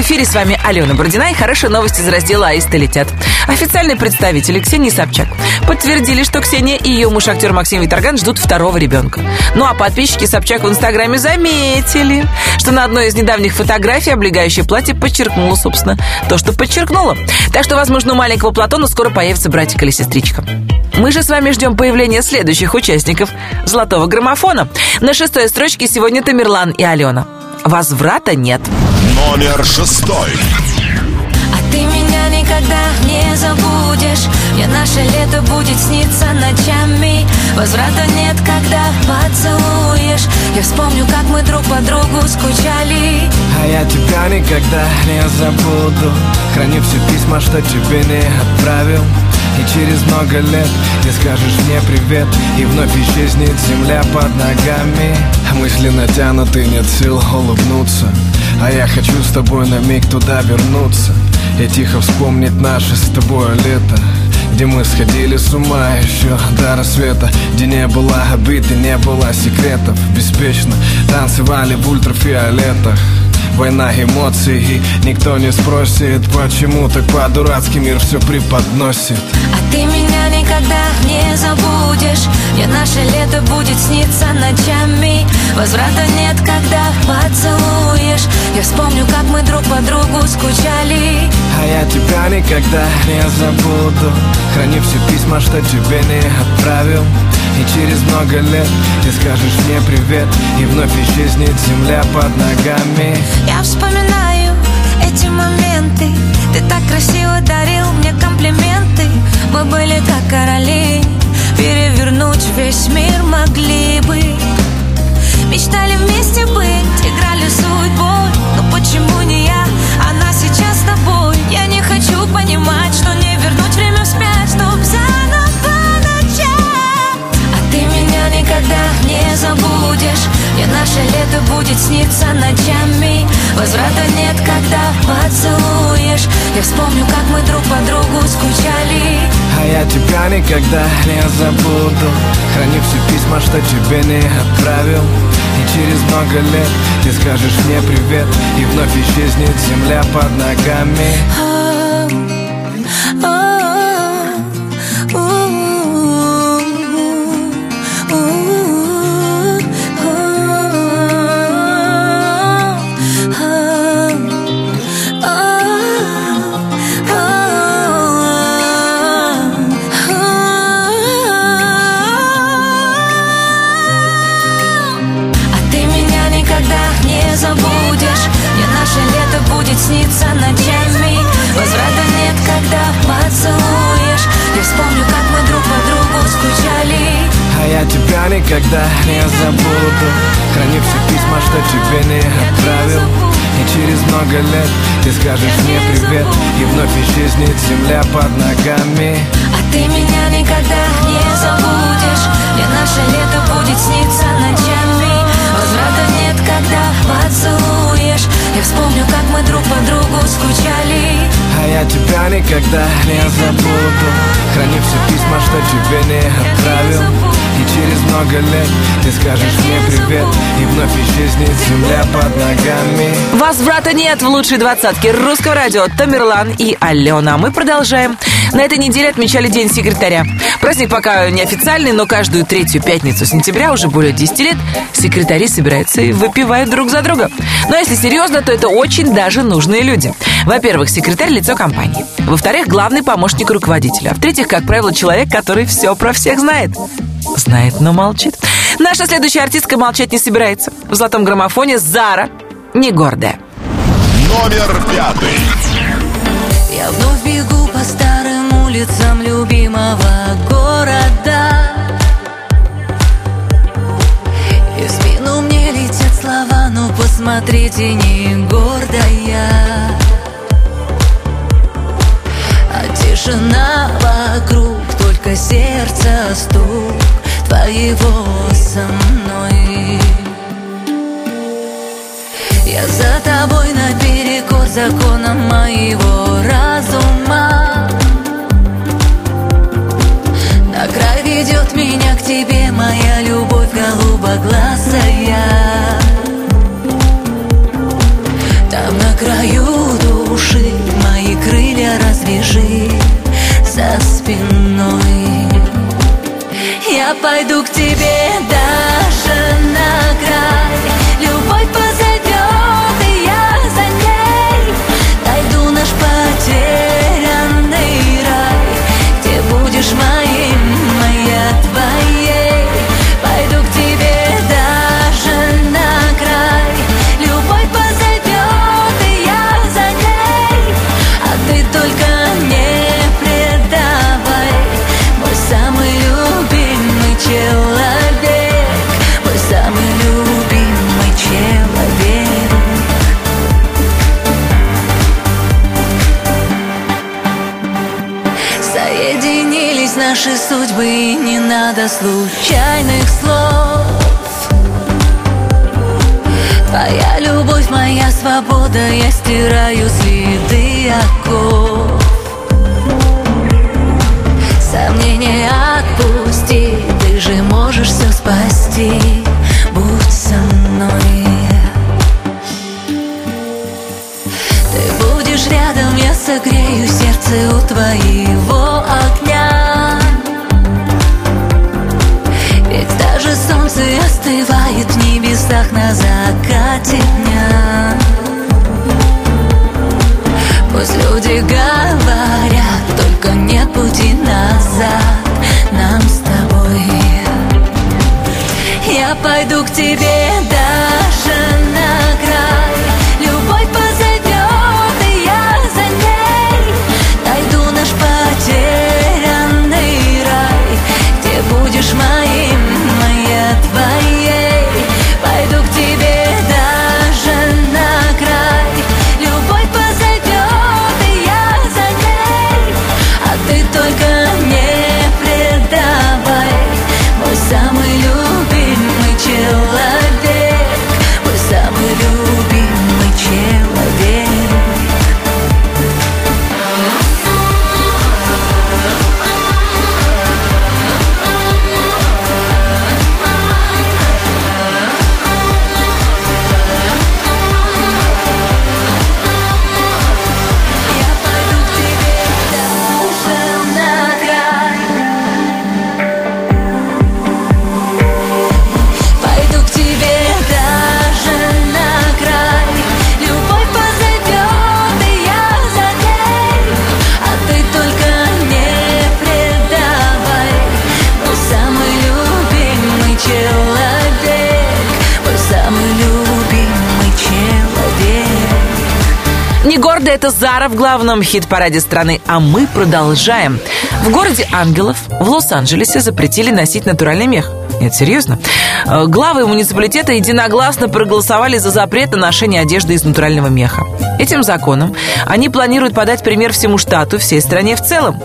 эфире. С вами Алена Бородина и хорошие новости из раздела «Аисты летят». Официальные представители Ксении Собчак подтвердили, что Ксения и ее муж актер Максим Виторган ждут второго ребенка. Ну а подписчики Собчак в Инстаграме заметили, что на одной из недавних фотографий облегающее платье подчеркнуло, собственно, то, что подчеркнуло. Так что, возможно, у маленького Платона скоро появится братик или сестричка. Мы же с вами ждем появления следующих участников «Золотого граммофона». На шестой строчке сегодня Тамерлан и Алена. Возврата нет. Номер шестой. А ты меня никогда не забудешь. Мне наше лето будет сниться ночами. Возврата нет, когда поцелуешь. Я вспомню, как мы друг по другу скучали. А я тебя никогда не забуду. Храню все письма, что тебе не отправил. И через много лет ты скажешь мне привет И вновь исчезнет земля под ногами. Мысли натянуты, нет сил улыбнуться А я хочу с тобой на миг туда вернуться И тихо вспомнить наше с тобой лето где мы сходили с ума еще до рассвета Где не было обид и не было секретов. Беспечно танцевали в ультрафиолетах Война эмоций и никто не спросит Почему так по-дурацки мир все преподносит. А ты меня никогда не забудешь Мне наше лето будет сниться ночами. Возврата нет, когда поцелуешь. Я вспомню, как мы друг по другу скучали. А я тебя никогда не забуду. Храни все письма, что тебе не отправил через много лет ты скажешь мне привет И вновь исчезнет земля под ногами. Я вспоминаю эти моменты. Ты так красиво дарил мне комплименты. Мы были как короли. Перевернуть весь мир могли бы. Мечтали вместе быть, играли судьбой Но почему не я, она сейчас с тобой. Я не хочу понимать, что не вернуть время вспять Чтоб заново никогда не забудешь. И наше лето будет сниться ночами. Возврата нет, когда поцелуешь. Я вспомню, как мы друг по другу скучали. А я тебя никогда не забуду. Храню все письма, что тебе не отправил. И через много лет ты скажешь мне привет. И вновь исчезнет земля под ногами никогда не забуду. Храню все письма, что тебе не отправил. И через много лет ты скажешь мне привет. И вновь исчезнет земля под ногами. А ты меня никогда не забудешь. И наше лето будет сниться ночами. Возврата нет, когда поцелуешь. Я вспомню, как мы друг по другу скучали А я тебя никогда не забуду Храню все письма, что тебе не отправил И через много лет ты скажешь мне привет И вновь исчезнет земля под ногами Возврата нет в лучшей двадцатке русского радио Тамерлан и Алена. Мы продолжаем. На этой неделе отмечали День секретаря. Праздник пока неофициальный, но каждую третью пятницу сентября уже более 10 лет секретари собираются и выпивают друг за друга. Но если серьезно, то это очень даже нужные люди. Во-первых, секретарь – лицо компании. Во-вторых, главный помощник руководителя. А в-третьих, как правило, человек, который все про всех знает. Знает, но молчит. Наша следующая артистка молчать не собирается. В золотом граммофоне Зара, не гордая. Номер пятый. Улицам любимого города. И в спину мне летят слова, но посмотрите, не гордая А тишина вокруг, только сердце стук Твоего со мной. Я за тобой наперекор законам моего разума ведет меня к тебе моя любовь голубоглазая. Там на краю души мои крылья развяжи за спиной. Я пойду к тебе даже на край случайных слов. Твоя любовь, моя свобода Я стираю следы оков. Сомнения отпусти Ты же можешь все спасти. Будь со мной. Ты будешь рядом, я согрею сердце у твоего закате дня. Пусть люди говорят, только нет пути назад. Нам с тобой. Я пойду к тебе Правда, это Зара в главном хит-параде страны, а мы продолжаем. В городе Ангелов в Лос-Анджелесе запретили носить натуральный мех. Нет, серьезно. Э, главы муниципалитета единогласно проголосовали за запрет на ношение одежды из натурального меха. Этим законом они планируют подать пример всему штату, всей стране в целом.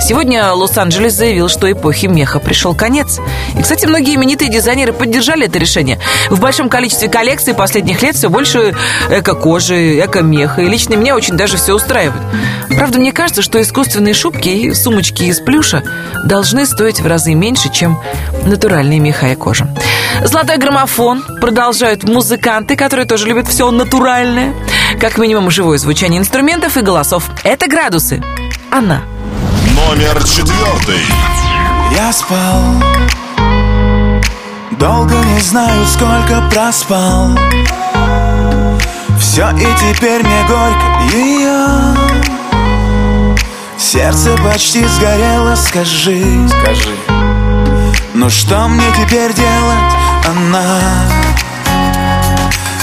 Сегодня Лос-Анджелес заявил, что эпохи меха пришел конец. И, кстати, многие именитые дизайнеры поддержали это решение. В большом количестве коллекций последних лет все больше эко-кожи, эко-меха. И лично меня очень даже все устраивает. Правда, мне кажется, что искусственные шубки и сумочки из плюша должны стоить в разы меньше, чем натуральные меха и кожа. Золотой граммофон продолжают музыканты, которые тоже любят все натуральное. Как минимум живое звучание инструментов и голосов. Это градусы. Она. Номер четвертый. Я спал. Долго не знаю, сколько проспал. Все и теперь мне горько ее Сердце почти сгорело, скажи. Скажи. Ну что мне теперь делать, она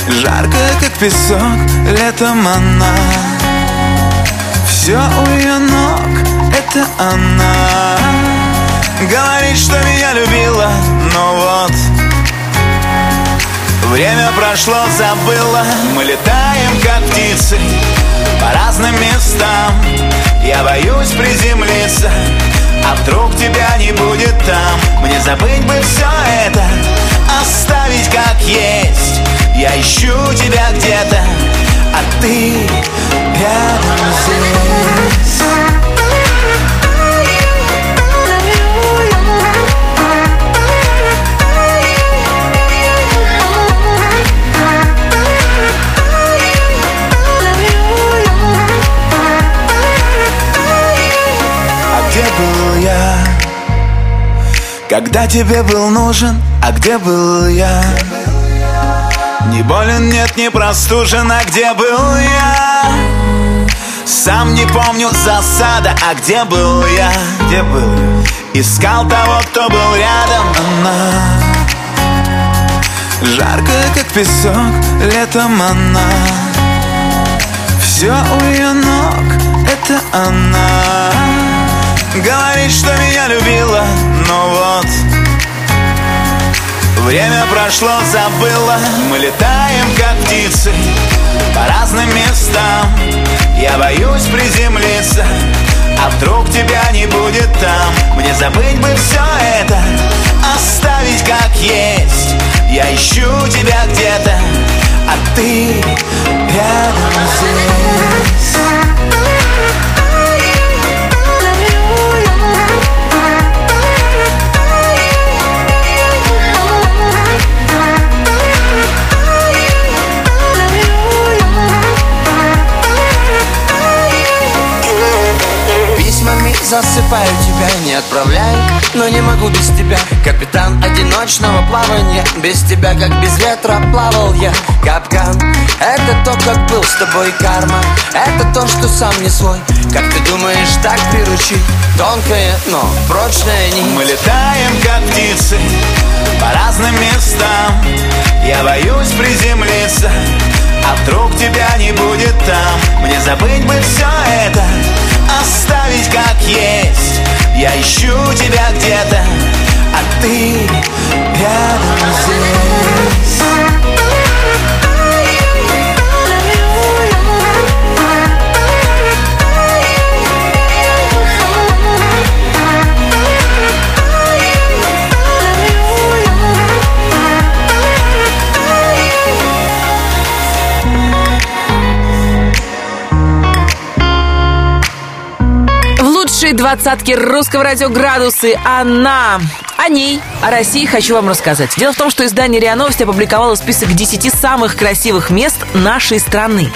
Жаркая, как песок, летом она. Все у ее ног, это она. Говорит, что меня любила, но вот Время прошло, забыла. Мы летаем, как птицы По разным местам. Я боюсь приземлиться А вдруг тебя не будет там. Мне забыть бы все это Оставить как есть. Я ищу тебя где-то А ты рядом здесь? Когда тебе был нужен, а где был я? Не болен, нет, не простужен, а где был я? Сам не помню засада, а где был я? Где был? Я? Искал того, кто был рядом, она Жаркая, как песок, летом она. Все у ее ног, это она. Говорит, что меня любила, но вот. Время прошло, забыла. Мы летаем, как птицы По разным местам Я боюсь приземлиться А вдруг тебя не будет там. Мне забыть бы все это Оставить как есть. Я ищу тебя где-то А ты рядом здесь засыпаю тебя, не отправляй Но не могу без тебя. Капитан одиночного плавания Без тебя, как без ветра, плавал я. Капкан Это то, как был с тобой карма. Это то, что сам не свой. Как ты думаешь, так приручить? Тонкая, но прочная нить Мы летаем, как птицы По разным местам. Я боюсь приземлиться А вдруг тебя не будет там. Мне забыть бы все это Оставить как есть. Я ищу тебя где-то А ты рядом здесь лучшей двадцатке русского радио «Градусы» она. О ней, о России хочу вам рассказать. Дело в том, что издание РИА Новости опубликовало список 10 самых красивых мест нашей страны.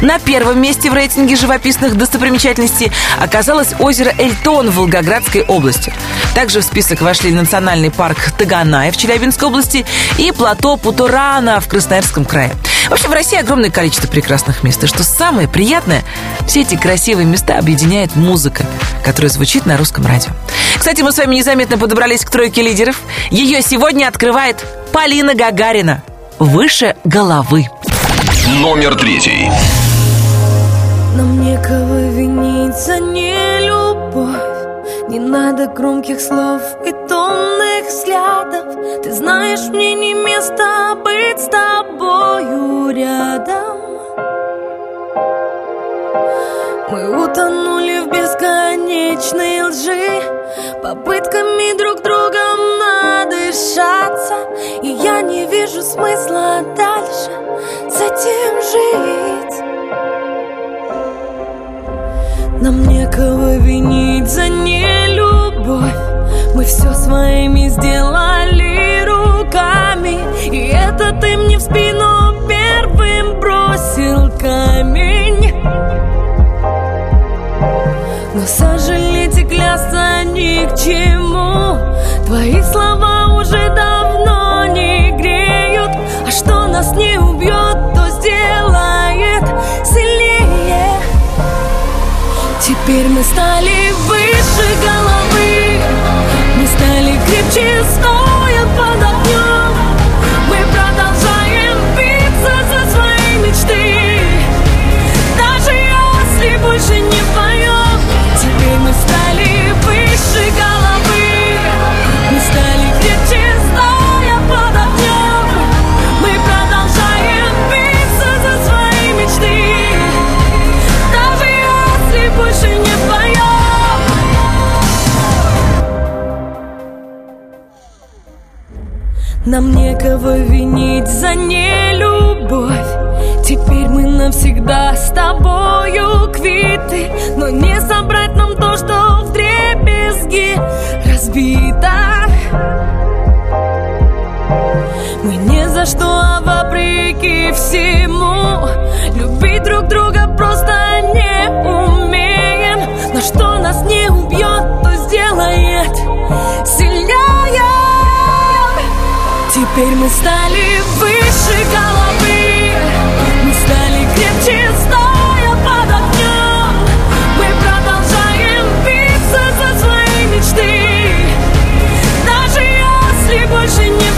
На первом месте в рейтинге живописных достопримечательностей оказалось озеро Эльтон в Волгоградской области. Также в список вошли национальный парк Таганай в Челябинской области и плато Путурана в Красноярском крае. В общем, в России огромное количество прекрасных мест. И что самое приятное, все эти красивые места объединяет музыка, которая звучит на русском радио. Кстати, мы с вами незаметно подобрались к тройке лидеров. Ее сегодня открывает Полина Гагарина. Выше головы. Номер третий. некого винить за нелюбовь Не надо громких слов и томных взглядов. Ты знаешь, мне не место быть с тобою рядом. Мы утонули в бесконечной лжи. Попытками друг другом надышаться. И я не вижу смысла дальше с этим жить Нам некого винить за нелюбовь. Мы все своими сделали руками. И это ты мне в спину первым бросил камень. Но сожалеть и клясться ни к чему. Твои слова уже давно не греют. А что нас не убьет, Теперь мы стали выше головы. Мы стали крепче, стоя Нам некого винить за нелюбовь. Теперь мы навсегда с тобою квиты. Но не собрать нам то, что в дребезги разбито. Мы не за что, а вопреки всему Любить друг друга просто не умеем. Но что нас не убьет, то сделает Теперь мы стали выше головы. Мы стали крепче, стоя под огнем Мы продолжаем биться за свои мечты. Даже если больше не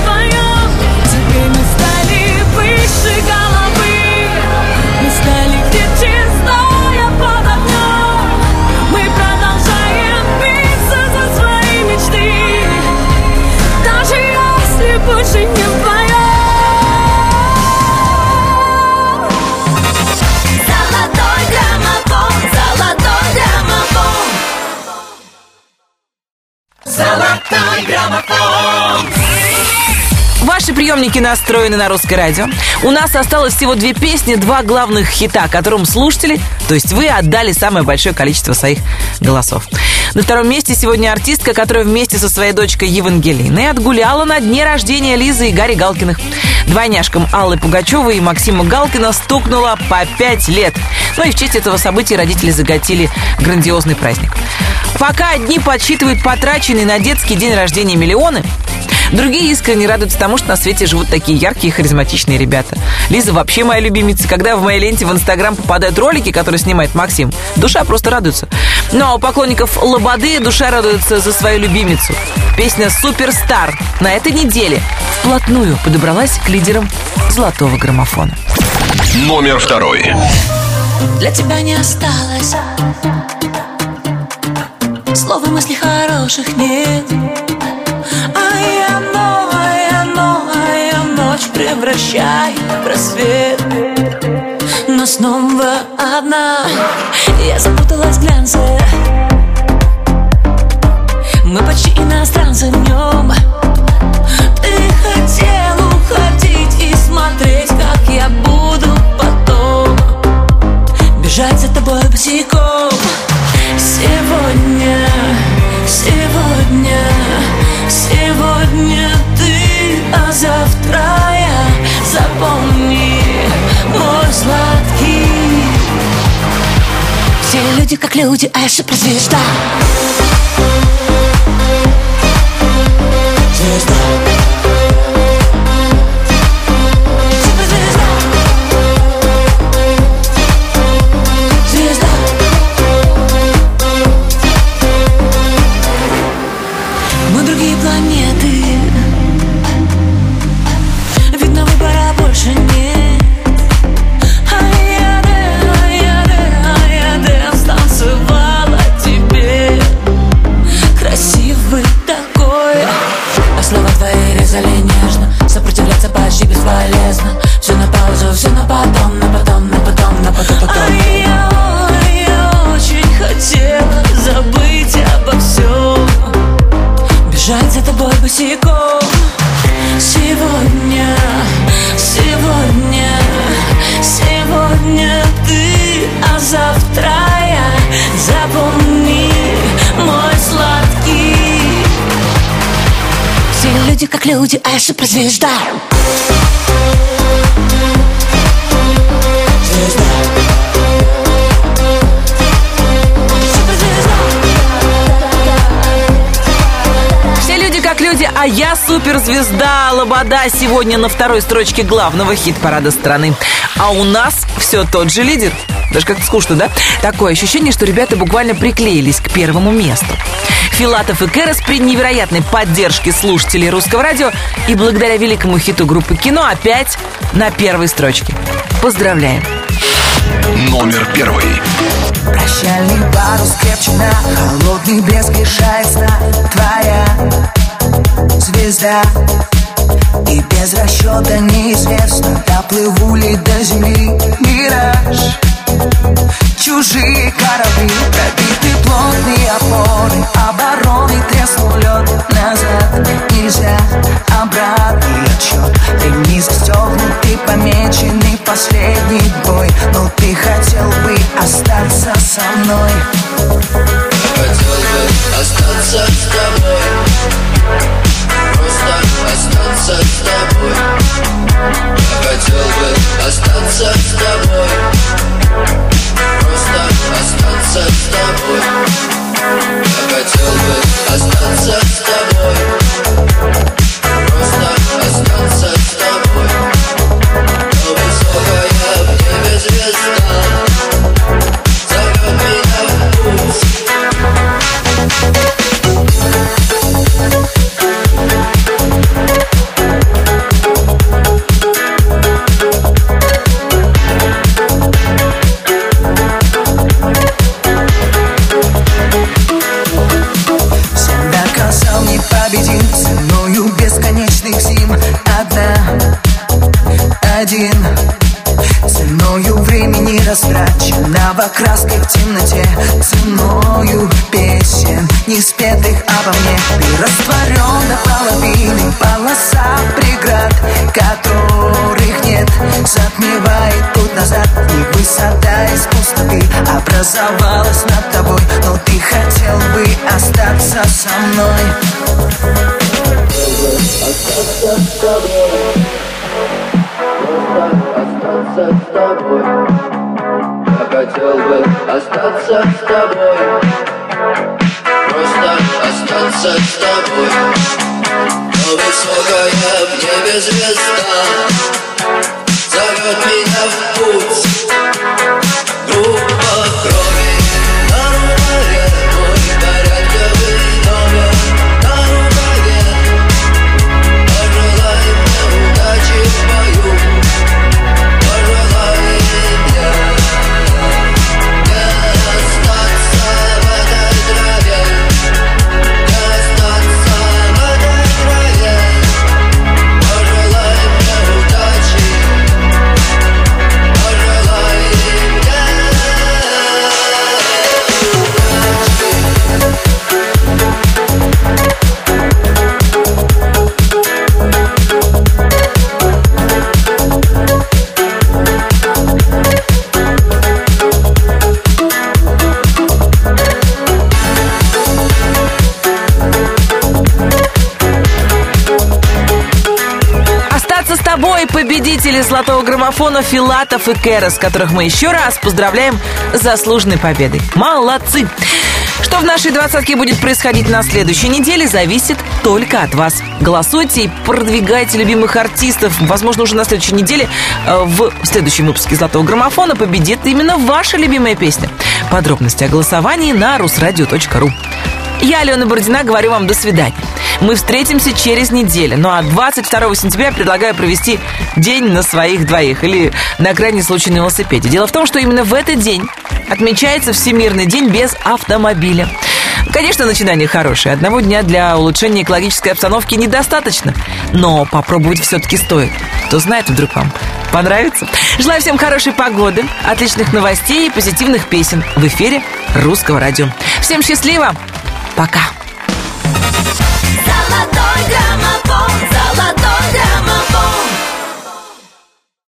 Ваши приемники настроены на русское радио. У нас осталось всего две песни, два главных хита, которым слушатели, то есть вы, отдали самое большое количество своих голосов. На втором месте сегодня артистка, которая вместе со своей дочкой Евангелиной отгуляла на дне рождения Лизы и Гарри Галкиных. Двойняшкам Аллы Пугачевой и Максима Галкина стукнуло по пять лет. Ну и в честь этого события родители заготели грандиозный праздник. Пока одни подсчитывают потраченные на детский день рождения миллионы, Другие искренне радуются тому, что на свете живут такие яркие и харизматичные ребята. Лиза вообще моя любимица. Когда в моей ленте в Инстаграм попадают ролики, которые снимает Максим, душа просто радуется. Ну а у поклонников Лободы душа радуется за свою любимицу. Песня «Суперстар» на этой неделе вплотную подобралась к лидерам золотого граммофона. Номер второй. Для тебя не осталось Слов и мыслей хороших нет. А я новая, новая ночь Превращаю в рассвет Но снова одна. Я запуталась в глянце. Мы почти иностранцы в нем. Ты хотел тобой босиком. Сегодня, сегодня, сегодня ты, а завтра я. Запомни, мой сладкий. Все люди как люди, а я суперзвезда Звезда. Звезда люди как люди, а я суперзвезда Все люди как люди, а я суперзвезда Лобода сегодня на второй строчке главного хит-парада страны. А у нас все тот же лидер. Даже как-то скучно, да? Такое ощущение, что ребята буквально приклеились к первому месту. Филатов и Кэрос при невероятной поддержке слушателей русского радио и благодаря великому хиту группы «Кино» опять на первой строчке. Поздравляем! Номер первый. Прощальный парус крепче на холодный блеск лишает сна Твоя звезда И без расчета неизвестно Доплыву ли до земли мираж Чужие корабли, пробиты плотные опоры Обороны треснул лед назад Нельзя обратный отчет Ремни застегнуты, помеченный последний бой. Но ты хотел бы остаться со мной? Хотел бы остаться с тобой Просто остаться с тобой Я хотел бы остаться с тобой Просто остаться с тобой. Я хотел бы остаться с тобой. Просто остаться с тобой краской в темноте Ценою песен, не спетых обо мне. Ты растворен до половины полоса преград Которых нет, затмевает путь назад И высота из пустоты образовалась над тобой. Но ты хотел бы остаться со мной. Остаться с тобой Просто остаться с тобой Хотел бы остаться с тобой. Просто остаться с тобой. Но высокая в небе звезда Зовет меня в путь. Группа крови победители золотого граммофона Филатов и Кэрос, которых мы еще раз поздравляем с заслуженной победой. Молодцы! Что в нашей двадцатке будет происходить на следующей неделе, зависит только от вас. Голосуйте и продвигайте любимых артистов. Возможно, уже на следующей неделе э, в следующем выпуске «Золотого граммофона» победит именно ваша любимая песня. Подробности о голосовании на rusradio.ru. Я, Алена Бородина, говорю вам до свидания. Мы встретимся через неделю. Ну а 22 сентября предлагаю провести день на своих двоих или на крайний случай на велосипеде. Дело в том, что именно в этот день отмечается Всемирный день без автомобиля. Конечно, начинание хорошее. Одного дня для улучшения экологической обстановки недостаточно. Но попробовать все-таки стоит. Кто знает, вдруг вам понравится. Желаю всем хорошей погоды, отличных новостей и позитивных песен в эфире Русского радио. Всем счастливо! Пока! Ramabon, Salvador Ramabon.